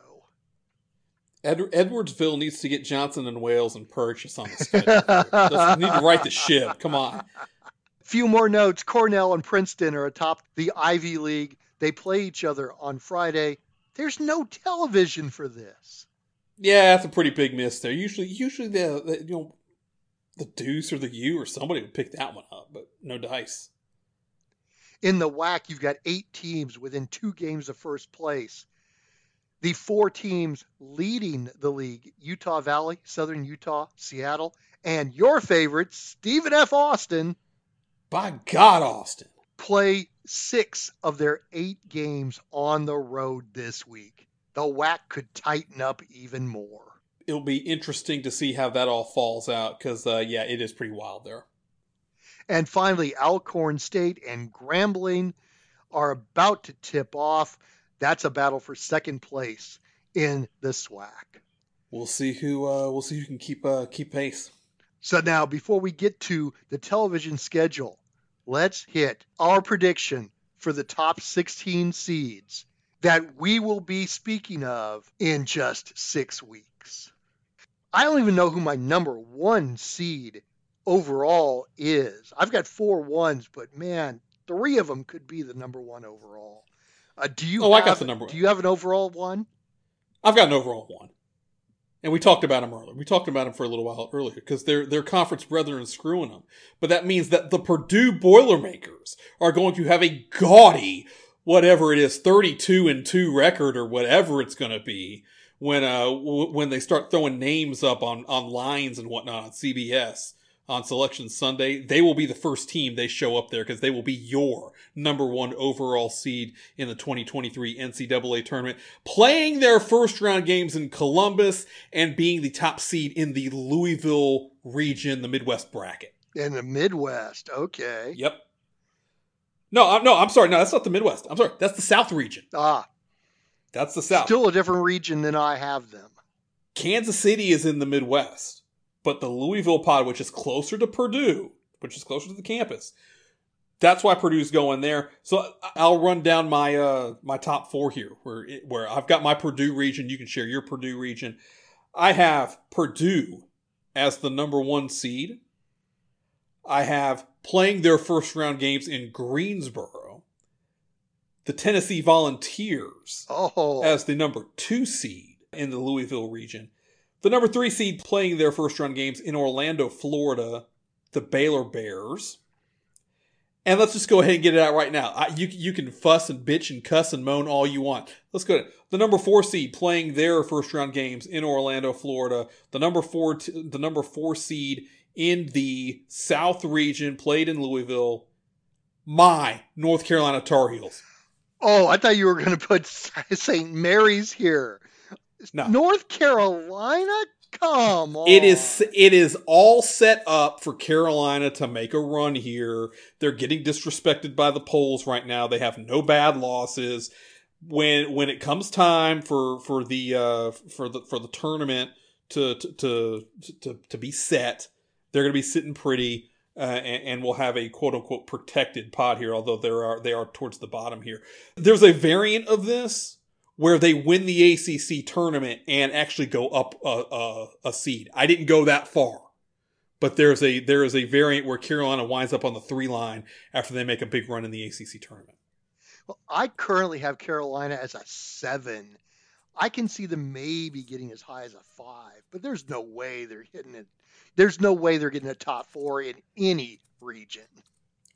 Ed- Edwardsville needs to get Johnson and Wales and Purchase on the schedule. need to right the ship. Come on. Few more notes. Cornell and Princeton are atop the Ivy League. They play each other on Friday. There's no television for this. Yeah, that's a pretty big miss there. Usually, usually the, the you know the Deuce or the U or somebody would pick that one up, but no dice. In the WAC, you've got eight teams within two games of first place. The four teams leading the league Utah Valley, Southern Utah, Seattle, and your favorite, Stephen F. Austin, By God, Austin. Play six of their eight games on the road this week. The WAC could tighten up even more. It'll be interesting to see how that all falls out because, uh, yeah, it is pretty wild there. And finally, Alcorn State and Grambling are about to tip off. That's a battle for second place in the SWAC. We'll see who uh, we'll see who can keep uh, keep pace. So now, before we get to the television schedule, let's hit our prediction for the top 16 seeds that we will be speaking of in just six weeks. I don't even know who my number one seed overall is. I've got four ones, but man, three of them could be the number one overall. Uh, do you? Oh, I got the number Do you have an overall one? I've got an overall one, and we talked about him earlier. We talked about him for a little while earlier because their their conference brethren screwing them. But that means that the Purdue Boilermakers are going to have a gaudy, whatever it is, thirty two and two record or whatever it's going to be when uh w- when they start throwing names up on on lines and whatnot on CBS on Selection Sunday, they will be the first team they show up there because they will be your number one overall seed in the 2023 NCAA tournament, playing their first round games in Columbus and being the top seed in the Louisville region, the Midwest bracket. In the Midwest, okay. Yep. No, I'm no, I'm sorry. No, that's not the Midwest. I'm sorry. That's the South region. Ah, That's the South. still a different region than I have them. Kansas City is in the Midwest, but the Louisville pod, which is closer to Purdue, which is closer to the campus, that's why Purdue's going there. So I'll run down my uh my top four here, where it, where I've got my Purdue region. You can share your Purdue region. I have Purdue as the number one seed. I have playing their first round games in Greensboro. The Tennessee Volunteers Oh, as the number two seed in the Louisville region. The number three seed playing their first round games in Orlando, Florida, the Baylor Bears. And let's just go ahead and get it out right now. I, you you can fuss and bitch and cuss and moan all you want. Let's go. The number four seed playing their first round games in Orlando, Florida. The number four t- the number four seed in the South region played in Louisville. My North Carolina Tar Heels. oh, I thought you were going to put St. Mary's here. No. North Carolina? Come on. It is it is all set up for Carolina to make a run here. They're getting disrespected by the polls right now. They have no bad losses. When when it comes time for for the uh, for the for the tournament to to to to, to be set, they're going to be sitting pretty. Uh, and, and we'll have a quote unquote protected pod here, although there are they are towards the bottom here. There's a variant of this where they win the ACC tournament and actually go up a, a, a seed. I didn't go that far, but there's a there is a variant where Carolina winds up on the three line after they make a big run in the ACC tournament. Well, I currently have Carolina as a seven. I can see them maybe getting as high as a five, but there's no way they're hitting it. There's no way they're getting a top four in any region.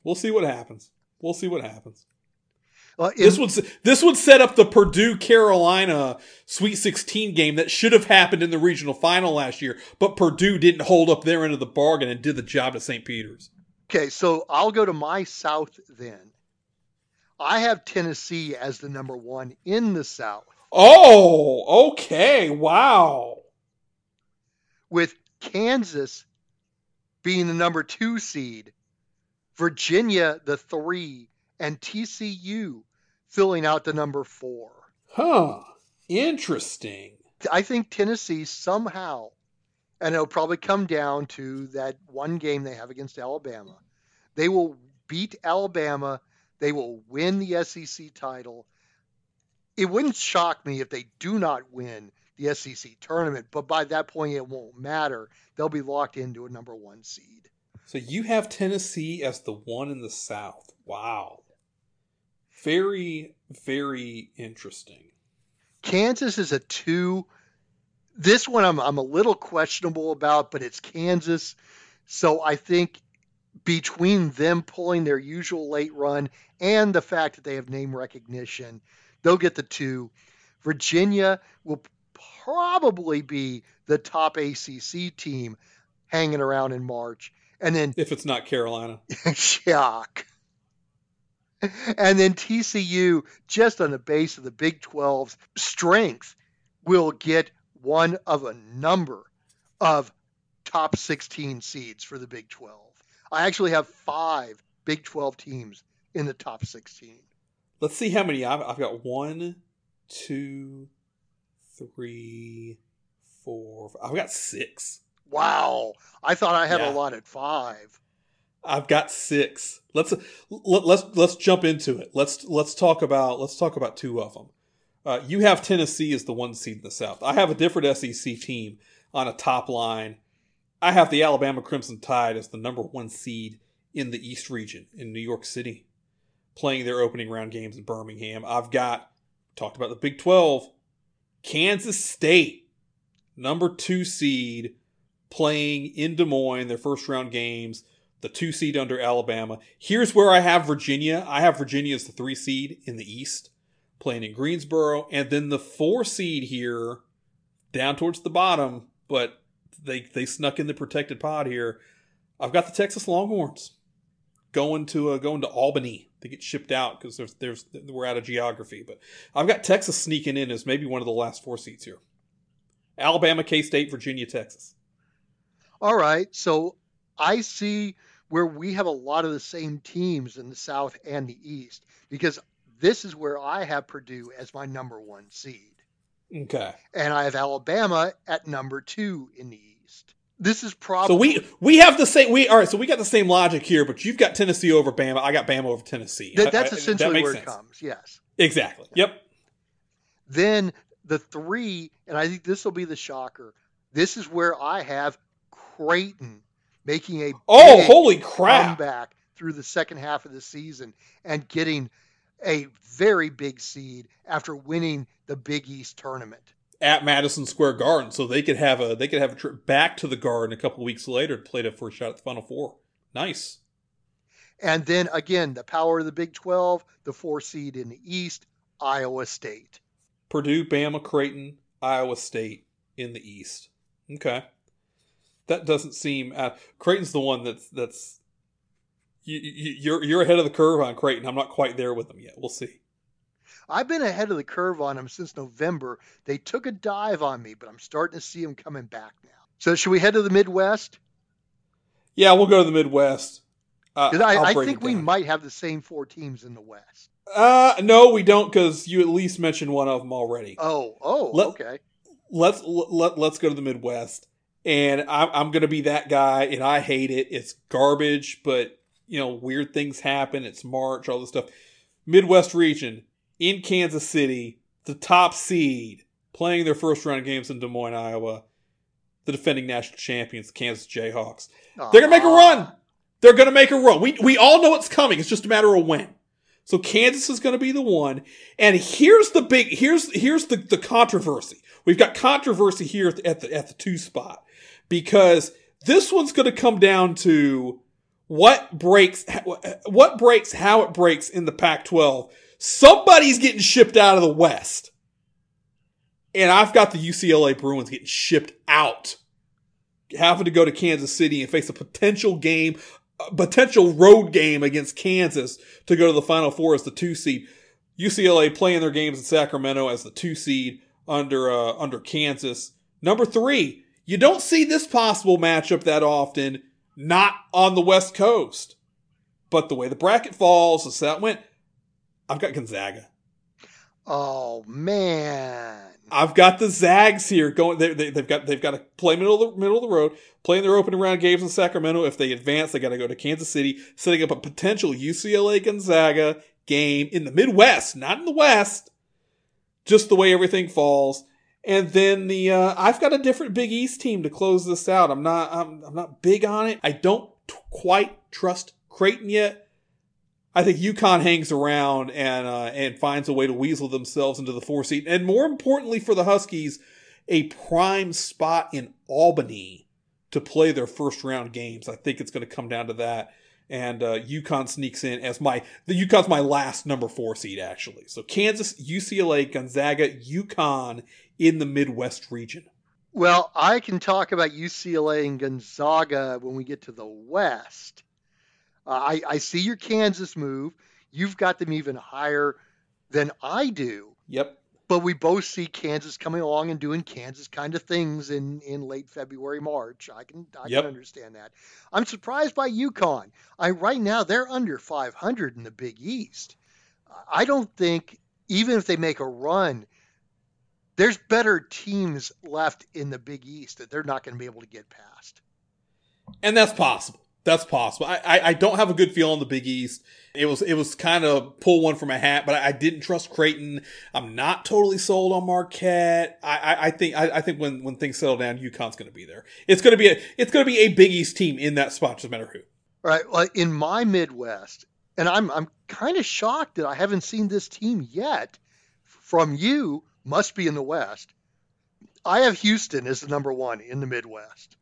We'll see what happens. We'll see what happens. Well, in- This would this would set up the Purdue Carolina Sweet 16 game that should have happened in the regional final last year, but Purdue didn't hold up their end of the bargain and did the job to St. Peter's. okay, so I'll go to my South then. I have Tennessee as the number one in the South, Oh, okay. Wow. with Kansas being the number two seed, Virginia the three, and TCU filling out the number four. Huh. Interesting. I think Tennessee somehow, and it'll probably come down to that one game they have against Alabama. They will beat Alabama. They will win the SEC title. It wouldn't shock me if they do not win the SEC tournament, but by that point it won't matter. They'll be locked into a number one seed. So you have Tennessee as the one in the South. Wow. Very, very interesting. Kansas is a two. This one I'm I'm a little questionable about, but it's Kansas, so I think between them pulling their usual late run and the fact that they have name recognition, they'll get the two. Virginia will probably be the top ACC team hanging around in March, and then If it's not Carolina. shock. And then TCU, just on the base of the Big 12's strength, will get one of a number of top 16 seeds for the Big 12. I actually have five Big 12 teams in the top 16. Let's see how many I've, I've got. One, two, three, four. I've got six. Wow. I thought I had Yeah. a lot at five. I've got six. Let's let, let's let's jump into it. Let's let's talk about let's talk about two of them. Uh, you have Tennessee as the one seed in the South. I have a different SEC team on a top line. I have the Alabama Crimson Tide as the number one seed in the East region in New York City, playing their opening round games in Birmingham. I've got talked about the Big Twelve, Kansas State, number two seed, playing in Des Moines their first round games the two seed under Alabama. Here's where I have Virginia. I have Virginia as the three seed in the East, playing in Greensboro, and then the four seed here, down towards the bottom, but they they snuck in the protected pod here. I've got the Texas Longhorns going to uh, going to Albany to get shipped out because there's there's we're out of geography, but I've got Texas sneaking in as maybe one of the last four seeds here. Alabama, K State, Virginia, Texas. All right. So I see where we have a lot of the same teams in the South and the East because this is where I have Purdue as my number one seed. Okay. And I have Alabama at number two in the East. This is probably So we we have the same we all right. So we got the same logic here, but you've got Tennessee over Bama. I got Bama over Tennessee. I- that's I- essentially that where sense. it comes. Yes. Exactly. Yep. Then the three, and I think this will be the shocker. This is where I have Creighton making a Oh, big holy crap! comeback through the second half of the season and getting a very big seed after winning the Big East tournament. At Madison Square Garden, so they could have a they could have a trip back to the Garden a couple weeks later to play the first shot at the Final Four. Nice. And then again, the power of the Big 12, the four seed in the East, Iowa State. Purdue, Bama, Creighton, Iowa State in the East. Okay, that doesn't seem. Uh, Creighton's the one that's that's. You, you, you're you're ahead of the curve on Creighton. I'm not quite there with them yet. We'll see. I've been ahead of the curve on them since November. They took a dive on me, but I'm starting to see them coming back now. So should we head to the Midwest? Yeah, we'll go to the Midwest. Uh, I, I think we might have the same four teams in the West. Uh, no, we don't, because you at least mentioned one of them already. Oh, oh, Let- okay. let's let let's go to the Midwest, and I'm I'm gonna be that guy, and I hate it. It's garbage, but you know weird things happen. It's March, all this stuff. Midwest region in Kansas City, the top seed, playing their first round games in Des Moines, Iowa. The defending national champions, the Kansas Jayhawks. They're gonna make a run. They're gonna make a run. We we all know it's coming. It's just a matter of when. So Kansas is gonna be the one. And here's the big here's here's the, the controversy. We've got controversy here at the, at the at the two spot because this one's gonna come down to what breaks what breaks how it breaks in the Pac-12. Somebody's getting shipped out of the West. And I've got the UCLA Bruins getting shipped out having to go to Kansas City and face a potential game, a potential road game against Kansas to go to the Final Four as the two seed. UCLA playing their games in Sacramento as the two seed under uh, under Kansas. Number three, you don't see this possible matchup that often, not on the West Coast. But the way the bracket falls, the set went. I've got Gonzaga. Oh man. I've got the Zags here going. They, they, they've got they've got to play middle of the middle of the road, playing their opening round games in Sacramento. If they advance, they got to go to Kansas City, setting up a potential UCLA Gonzaga game in the Midwest, not in the West. Just the way everything falls, and then the uh, I've got a different Big East team to close this out. I'm not I'm, I'm not big on it. I don't t- quite trust Creighton yet. I think UConn hangs around and uh, and finds a way to weasel themselves into the four seat, and more importantly for the Huskies, a prime spot in Albany to play their first round games. I think it's going to come down to that, and uh, UConn sneaks in as my the UConn's my last number four seed actually. So Kansas, UCLA, Gonzaga, UConn in the Midwest region. Well, I can talk about UCLA and Gonzaga when we get to the West. Uh, I, I see your Kansas move. You've got them even higher than I do. Yep. But we both see Kansas coming along and doing Kansas kind of things in, in late February, March. I can I Yep. can understand that. I'm surprised by UConn. I right now they're under 500 in the Big East. I don't think even if they make a run, there's better teams left in the Big East that they're not going to be able to get past. and that's possible. That's possible. I, I, I don't have a good feel on the Big East. It was it was kind of pull one from a hat, but I, I didn't trust Creighton. I'm not totally sold on Marquette. I, I, I think I, I think when, when things settle down, UConn's going to be there. It's going to be a it's going to be a Big East team in that spot, doesn't matter who. All right. Well, in my Midwest, and I'm I'm kind of shocked that I haven't seen this team yet from you. Must be in the West. I have Houston as the number one in the Midwest.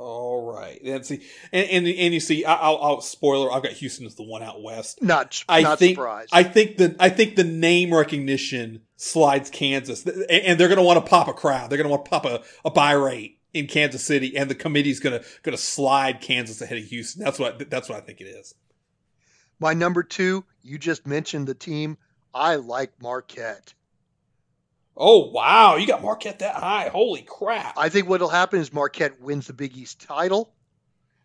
All right, and see, and and, and you see, I- I'll, I'll spoiler. I've got Houston as the one out west. Not I not think surprised. I think the I think the name recognition slides Kansas, and, and they're going to want to pop a crowd. They're going to want to pop a, a buy rate in Kansas City, and the committee's going to going to slide Kansas ahead of Houston. That's what that's what I think it is. my number two. You just mentioned the team. I like Marquette. Oh wow, you got Marquette that high? Holy crap! I think what'll happen is Marquette wins the Big East title,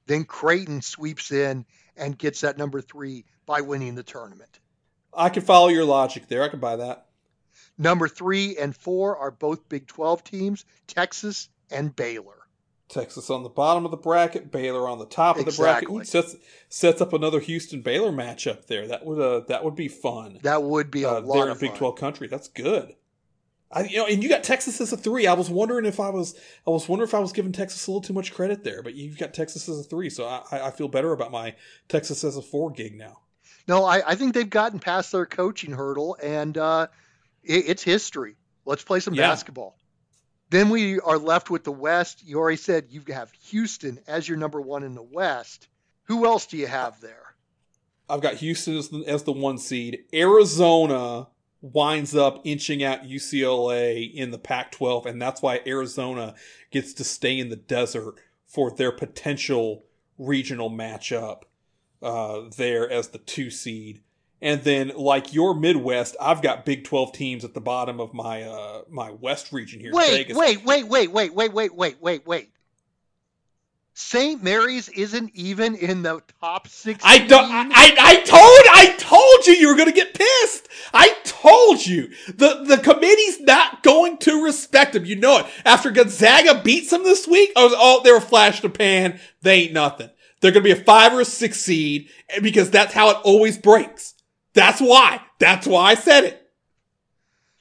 then Creighton sweeps in and gets that number three by winning the tournament. I can follow your logic there. I can buy that. Number three and four are both Big 12 teams, Texas and Baylor. Texas on the bottom of the bracket, Baylor on the top of the Exactly. bracket. Ooh, sets sets up another Houston Baylor matchup there. That would uh, that would be fun. That would be a uh, lot there in of Big. Twelve country. That's good. I you know, and you got Texas as a three. I was wondering if I was I was wondering if I was giving Texas a little too much credit there, but you've got Texas as a three, so I, I feel better about my Texas as a four gig now. No, I, I think they've gotten past their coaching hurdle, and uh, it, it's history. Let's play some Yeah. basketball. Then we are left with the West. You already said you have Houston as your number one in the West. Who else do you have there? I've got Houston as the, as the one seed. Arizona winds up inching out UCLA in the Pac 12, and that's why Arizona gets to stay in the desert for their potential regional matchup uh, there as the two seed. And then, like your Midwest, I've got Big 12 teams at the bottom of my uh, my West region here. Wait, Vegas. wait, wait, wait, wait, wait, wait, wait, wait, wait. St. Mary's isn't even in the top six. I don't. I, I told. I told you you were going to get pissed. I told you the the committee's not going to respect him. You know it. After Gonzaga beats them this week, was oh they were flash to pan. They ain't nothing. They're going to be a five or a six seed because that's how it always breaks. That's why. That's why I said it.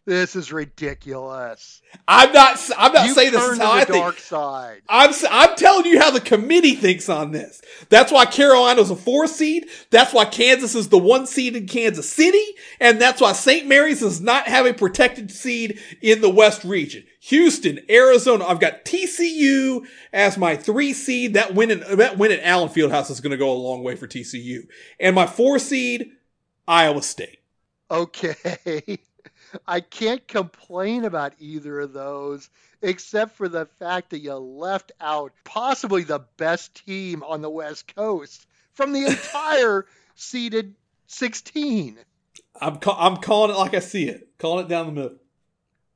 This is ridiculous. I'm not. I'm not you saying this is how I think. dark side. I'm I'm telling you how the committee thinks on this. That's why Carolina's a four seed. That's why Kansas is the one seed in Kansas City, and that's why St. Mary's does not have a protected seed in the West region. Houston, Arizona. I've got TCU as my three seed. That win in, that win at Allen Fieldhouse is going to go a long way for TCU. And my four seed, Iowa State. Okay. I can't complain about either of those, except for the fact that you left out possibly the best team on the West Coast from the entire seeded 16. I'm ca- I'm calling it like I see it. Calling it down the middle.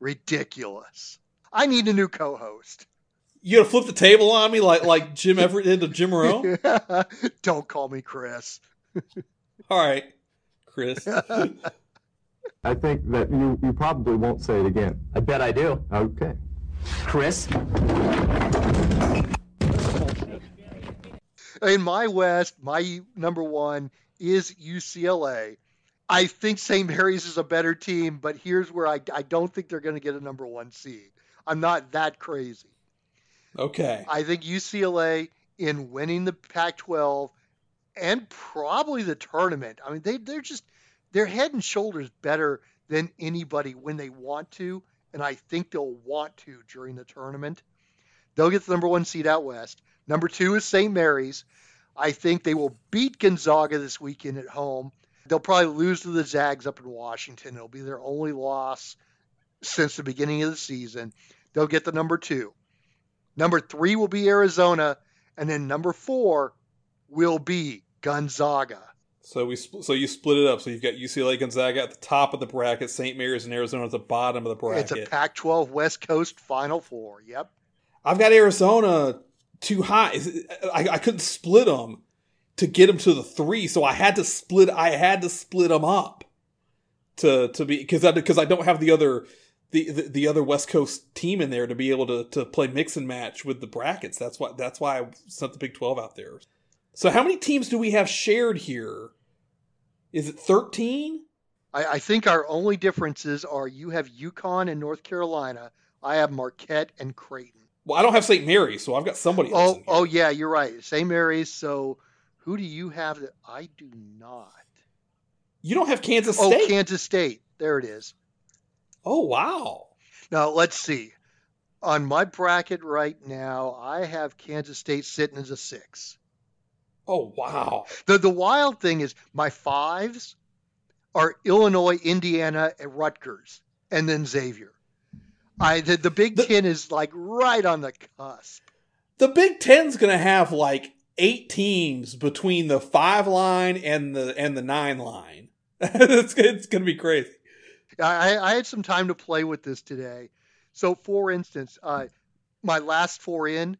Ridiculous. I need a new co host. You gonna flip the table on me like like Jim Everett did to Jim Rome? Don't call me Chris. All right, Chris. I think that you, you probably won't say it again. I bet I do. Okay. Chris? In my West, my number one is UCLA. I think St. Mary's is a better team, but here's where I, I don't think they're going to get a number one seed. I'm not that crazy. Okay. I think UCLA, in winning the Pac 12 and probably the tournament. I mean, they they're just they're head and shoulders better than anybody when they want to, and I think they'll want to during the tournament. They'll get the number one seed out west. Number two is St. Mary's. I think they will beat Gonzaga this weekend at home. They'll probably lose to the Zags up in Washington. It'll be their only loss since the beginning of the season. They'll get the number two. Number three will be Arizona, and then number four will be Gonzaga. So we spl- so you split it up. So you've got UCLA Gonzaga at the top of the bracket, St. Mary's and Arizona at the bottom of the bracket. It's a Pac-12 West Coast Final Four. Yep. I've got Arizona too high. I, I couldn't split them to get them to the three, so I had to split. I had to split them up to to be because I because I don't have the other the, the the other West Coast team in there to be able to to play mix and match with the brackets. That's why that's why I sent the Big Twelve out there. So how many teams do we have shared here? Is it thirteen? I, I think our only differences are you have UConn and North Carolina. I have Marquette and Creighton. Well, I don't have St. Mary's, so I've got somebody else. Oh, oh yeah, you're right. St. Mary's. So who do you have that I do not? you don't have Kansas oh, State. Oh, Kansas State. There it is. oh, wow. Now let's see. On my bracket right now, I have Kansas State sitting as a six. Oh, wow. The the wild thing is my fives are Illinois, Indiana, and Rutgers, and then Xavier. I the, the Big The- Ten is like right on the cusp. The Big Ten's going to have like eight teams between the five line and the and the nine line. it's it's going to be crazy. I, I had some time to play with this today. So, for instance, uh, my last four in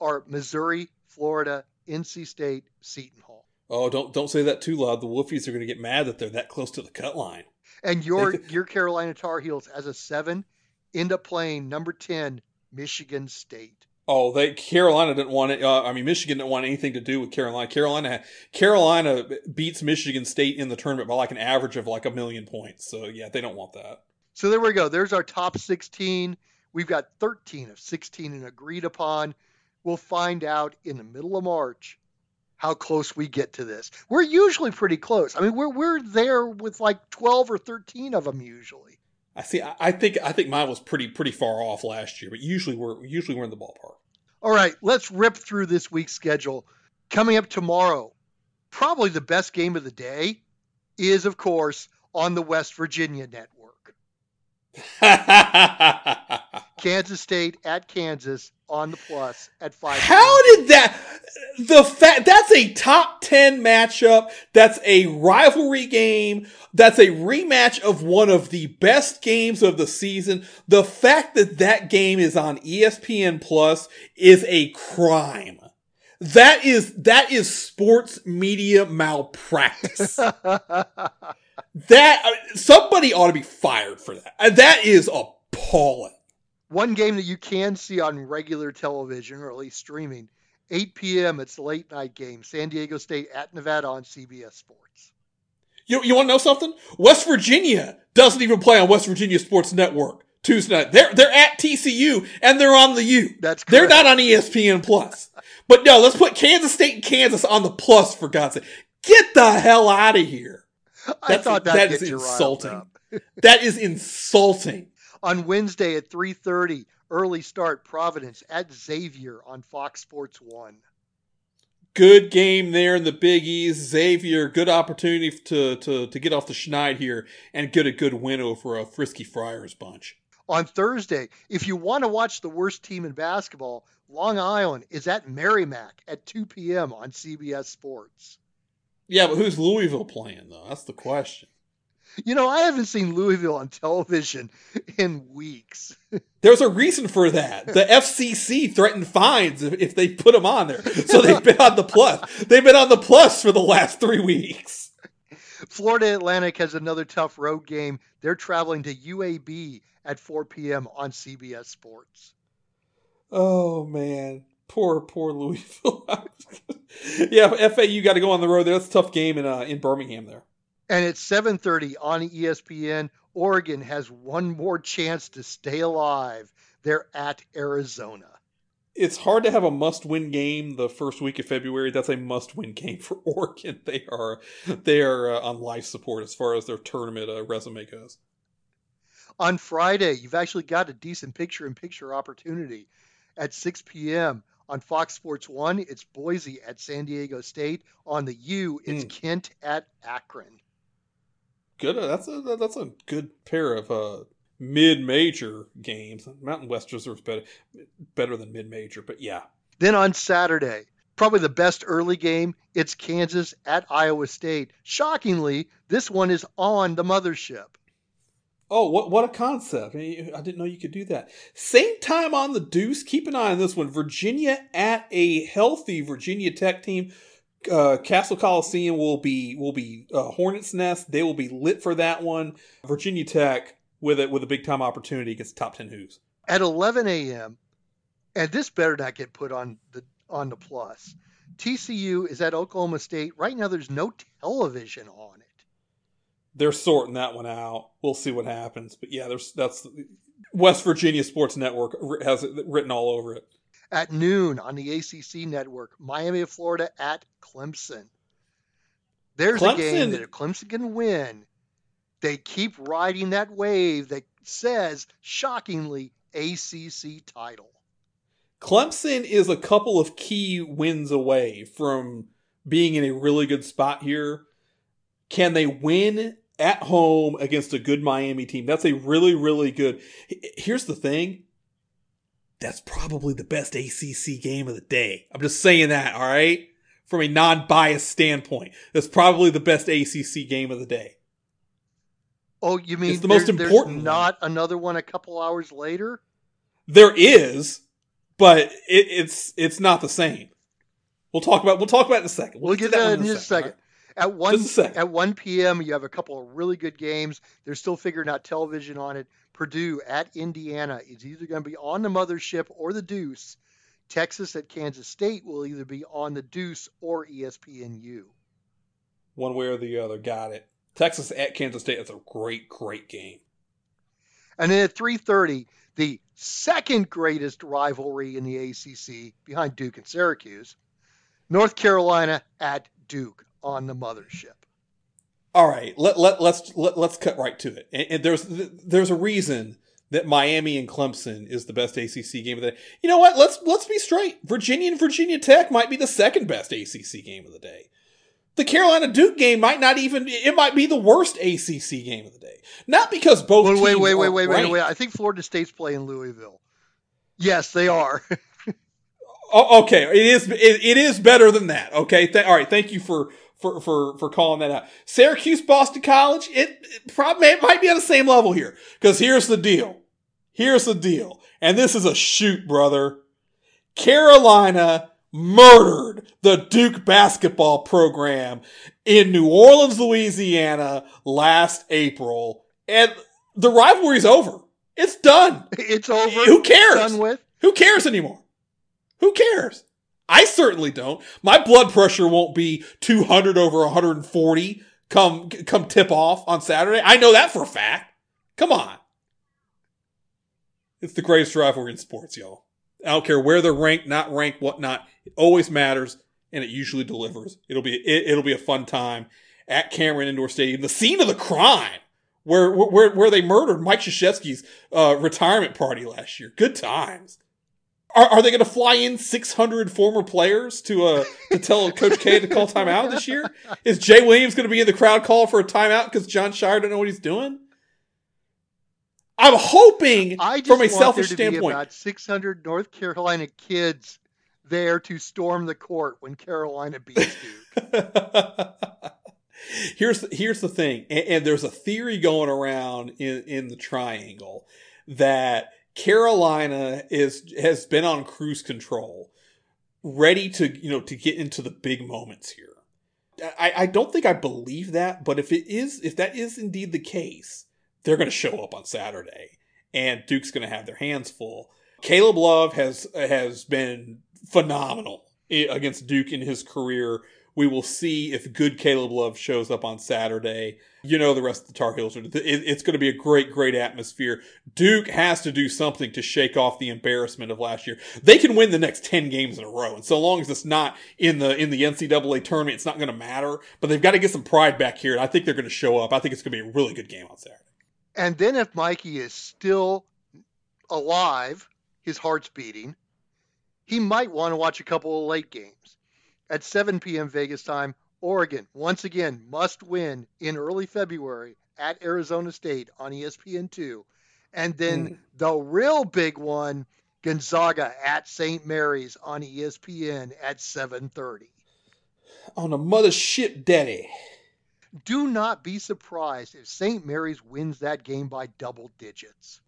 are Missouri, Florida, NC State, Seton Hall. Oh, don't don't say that too loud. The Wolfies are going to get mad that they're that close to the cut line. And your your Carolina Tar Heels as a seven end up playing number ten Michigan State. Oh, they Carolina didn't want it. Uh, I mean, Michigan didn't want anything to do with Carolina. Carolina Carolina beats Michigan State in the tournament by like an average of like a million points. So yeah, they don't want that. So there we go. There's our top 16. We've got 13 of 16 and agreed upon. We'll find out in the middle of March how close we get to this. We're usually pretty close. I mean, we're we're there with like 12 or 13 of them usually. I see. I, I think I think mine was pretty pretty far off last year, but usually we're usually we're in the ballpark. All right, let's rip through this week's schedule. Coming up tomorrow, probably the best game of the day is, of course, on the West Virginia network. Kansas State at Kansas on the plus at 5. How did that? The fact that's a top ten matchup. That's a rivalry game. That's a rematch of one of the best games of the season. The fact that that game is on ESPN Plus is a crime. That is that is sports media malpractice. that uh, somebody ought to be fired for that. That is appalling. One game that you can see on regular television, or at least streaming, 8 p.m. It's a late night game. San Diego State at Nevada on CBS Sports. You, you want to know something? West Virginia doesn't even play on West Virginia Sports Network Tuesday night. They're they're at TCU and they're on the U. That's they're not on ESPN Plus. But no, let's put Kansas State and Kansas on the plus for God's sake. Get the hell out of here. I That's- thought that, is insulting. That is insulting. On Wednesday at 3:30, early start Providence at Xavier on Fox Sports 1. Good game there in the Big East. Xavier, good opportunity to to to get off the schneid here and get a good win over a frisky Friars bunch. On Thursday, if you want to watch the worst team in basketball, Long Island is at Merrimack at 2 p.m. on CBS Sports. Yeah, but who's Louisville playing though? That's the question. You know, I haven't seen Louisville on television in weeks. There's a reason for that. The FCC threatened fines if, if they put them on there. So they've been on the plus. They've been on the plus for the last three weeks. Florida Atlantic has another tough road game. They're traveling to UAB at 4 p.m. on CBS Sports. Oh man, poor poor Louisville. yeah, FAU got to go on the road there. That's a tough game in uh, in Birmingham there. And it's 7:30 on ESPN, Oregon has one more chance to stay alive. They're at Arizona. it's hard to have a must-win game the first week of February. That's a must-win game for Oregon. They are they are uh, on life support as far as their tournament uh, resume goes. On Friday, you've actually got a decent picture-in-picture opportunity at 6 p.m. on Fox Sports One. It's Boise at San Diego State. On the U, it's Mm. Kent at Akron. Good. uh, That's a that's a good pair of uh, mid-major games. Mountain West deserves better better than mid-major, but yeah. Then on Saturday, probably the best early game, it's Kansas at Iowa State. Shockingly, this one is on the mothership. Oh, what what a concept! I, didn't know you could do that. Same time on the Deuce. Keep an eye on this one. Virginia at a healthy Virginia Tech team. Uh, Cassell Coliseum will be will be uh, Hornets Nest. They will be lit for that one. Virginia Tech with it with a big time opportunity against top ten Who's. at 11 a.m. And this better not get put on the on the plus. TCU is at Oklahoma State. Right now, there's no television on it. They're sorting that one out. We'll see what happens. But yeah, there's that's West Virginia Sports Network has it written all over it. At noon on the ACC network, Miami of Florida at Clemson. There's a game that if Clemson can win, they keep riding that wave that says, shockingly, ACC title. Clemson is a couple of key wins away from being in a really good spot here. Can they win at home against a good Miami team? That's a really, really good. Here's the thing. That's probably the best ACC game of the day. I'm just saying that, all right? From a non-biased standpoint, that's probably the best ACC game of the day. Oh, you mean It's the most there- there's important one. not another one a couple hours later? There is, but it, it's it's not the same. We'll talk about we'll talk about it in a second. We'll get that that one in just a second. At one Just a second. at one p.m., you have a couple of really good games. They're still figuring out television on it. Purdue at Indiana is either going to be on the mothership or the Deuce. Texas at Kansas State will either be on the Deuce or ESPNU. one way or the other. Got it. Texas at Kansas State. That's a great, great game. And then at 3:30, the second greatest rivalry in the ACC behind Duke and Syracuse, North Carolina at Duke on the mothership. All right, let let let's let, let's cut right to it. And, and there's there's a reason that Miami and Clemson is the best ACC game of the day. You know what? Let's let's be straight. Virginia and Virginia Tech might be the second best ACC game of the day. The Carolina Duke game might not even it might be the worst ACC game of the day. Not because both Wait, wait, wait, wait, wait, wait, wait. I think Florida State's playing Louisville. Yes, they are. Oh, okay, it is it, it is better than that. Okay, Th- all right. Thank you for for for for calling that out. Syracuse, Boston College. It, it probably it might be on the same level here because here's the deal. Here's the deal, and this is a shoot, brother. Carolina murdered the Duke basketball program in New Orleans, Louisiana last April, and the rivalry's over. It's done. it's over. Who cares? Done with. Who cares anymore? Who cares? I certainly don't. My blood pressure won't be 200 over 140 come come tip off on Saturday. I know that for a fact. Come on. It's the greatest rivalry in sports, y'all. I don't care where they're ranked, not ranked, whatnot. It always matters, and it usually delivers. It'll be it, it'll be a fun time at Cameron Indoor Stadium, the scene of the crime, where where where they murdered Mike Krzyzewski's uh, retirement party last year. Good times. Are, are they going to fly in 600 former players to uh to tell Coach K to call timeout this year? Is Jay Williams going to be in the crowd call for a timeout because Jon Scheyer don't know what he's doing? I'm hoping, I just from a want selfish there to be standpoint, about 600 North Carolina kids there to storm the court when Carolina beats Duke. here's the, here's the thing, and, and there's a theory going around in in the triangle that Carolina is has been on cruise control, ready to you know to get into the big moments here. I, I don't think I believe that, but if it is if that is indeed the case, they're going to show up on Saturday, and Duke's going to have their hands full. Caleb Love has has been phenomenal eh, against Duke in his career We will see if good Caleb Love shows up on Saturday. You know the rest of the Tar Heels are. it- It's going to be a great, great atmosphere. Duke has to do something to shake off the embarrassment of last year. They can win the next ten games in a row, and so long as it's not in the in the NCAA tournament, it's not going to matter. But they've got to get some pride back here, and I think they're going to show up. I think it's going to be a really good game on Saturday. And then if Mikey is still alive, his heart's beating, he might want to watch a couple of late games. At 7 p.m. Vegas time, Oregon, once again, must win in early February at Arizona State on E ESPN2. And then mm. the real big one, Gonzaga at St. Mary's on ESPN at 7:30. On a mother ship daddy. Do not be surprised if St. Mary's wins that game by double digits.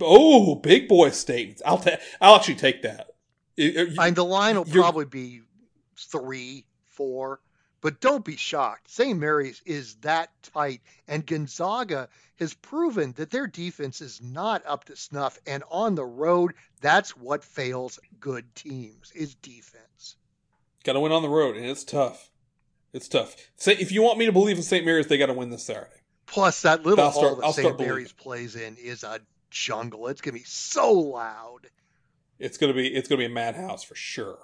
Oh, big boy statements. I'll ta- I'll actually take that. It- it- And the line will probably be three, four, but don't be shocked. St. Mary's is that tight, and Gonzaga has proven that their defense is not up to snuff. And on the road, that's what fails good teams is defense. Got to win on the road, and it's tough. It's tough. Say if you want me to believe in St. Mary's, they got to win this Saturday. Plus, that little I'll start- hall that I'll St. Mary's plays in is a jungle. It's gonna be so loud. It's gonna be it's gonna be a madhouse for sure.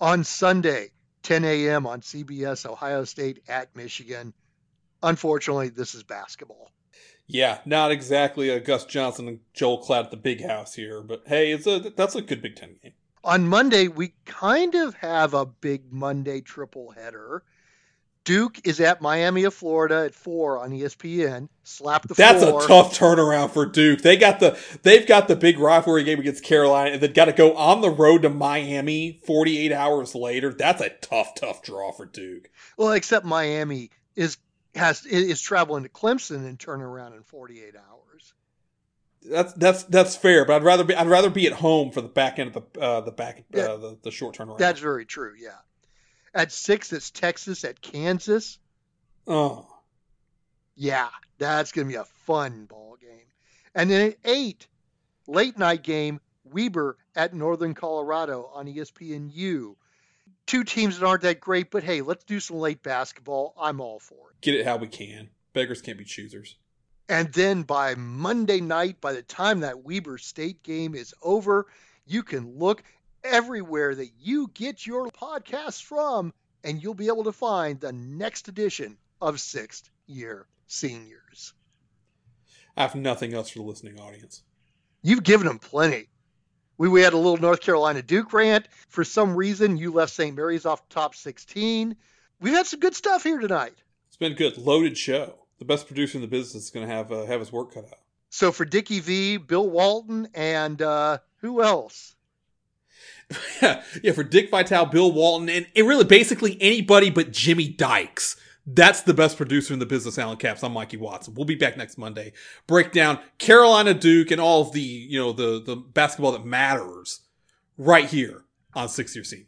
on Sunday, 10 a.m. on CBS, Ohio State at Michigan. Unfortunately, this is basketball. Yeah, not exactly a Gus Johnson and Joel Klatt at the big house here, but hey, it's a that's a good Big Ten game. On Monday, we kind of have a big Monday triple header. Duke is at Miami of Florida at four on ESPN. Slap the floor. That's floor. a tough turnaround for Duke. They got the they've got the big rivalry game against Carolina, and they've got to go on the road to Miami 48 hours later. That's a tough, tough draw for Duke. Well, except Miami is has is traveling to Clemson and turn around in 48 hours. That's that's that's fair, but I'd rather be I'd rather be at home for the back end of the uh, the back Yeah. uh, the, the short turnaround. That's very true. Yeah. At six, it's Texas at Kansas. oh Yeah, that's going to be a fun ball game. And then at eight, late night game, Weber at Northern Colorado on ESPNU. Two teams that aren't that great, but hey, let's do some late basketball. I'm all for it. get it how we can. Beggars can't be choosers. And then by Monday night, by the time that Weber State game is over, you can look everywhere that you get your podcasts from, and you'll be able to find the next edition of Sixth Year Seniors. I have nothing else for the listening audience. You've given them plenty. We, we had a little North Carolina Duke rant. For some reason, you left St. Mary's off top 16. We've had some good stuff here tonight. It's been good, loaded show. The best producer in the business is going to have uh, have his work cut out. So for Dickie V, Bill Walton, and uh, who else? Yeah, yeah, for Dick Vitale, Bill Walton, and, and really basically anybody but Jimmy Dykes. That's the best producer in the business, Alan Caps. I'm Mikey Watson. We'll be back next Monday. Break down Carolina Duke and all of the, you know, the the basketball that matters right here on Six Year Senior.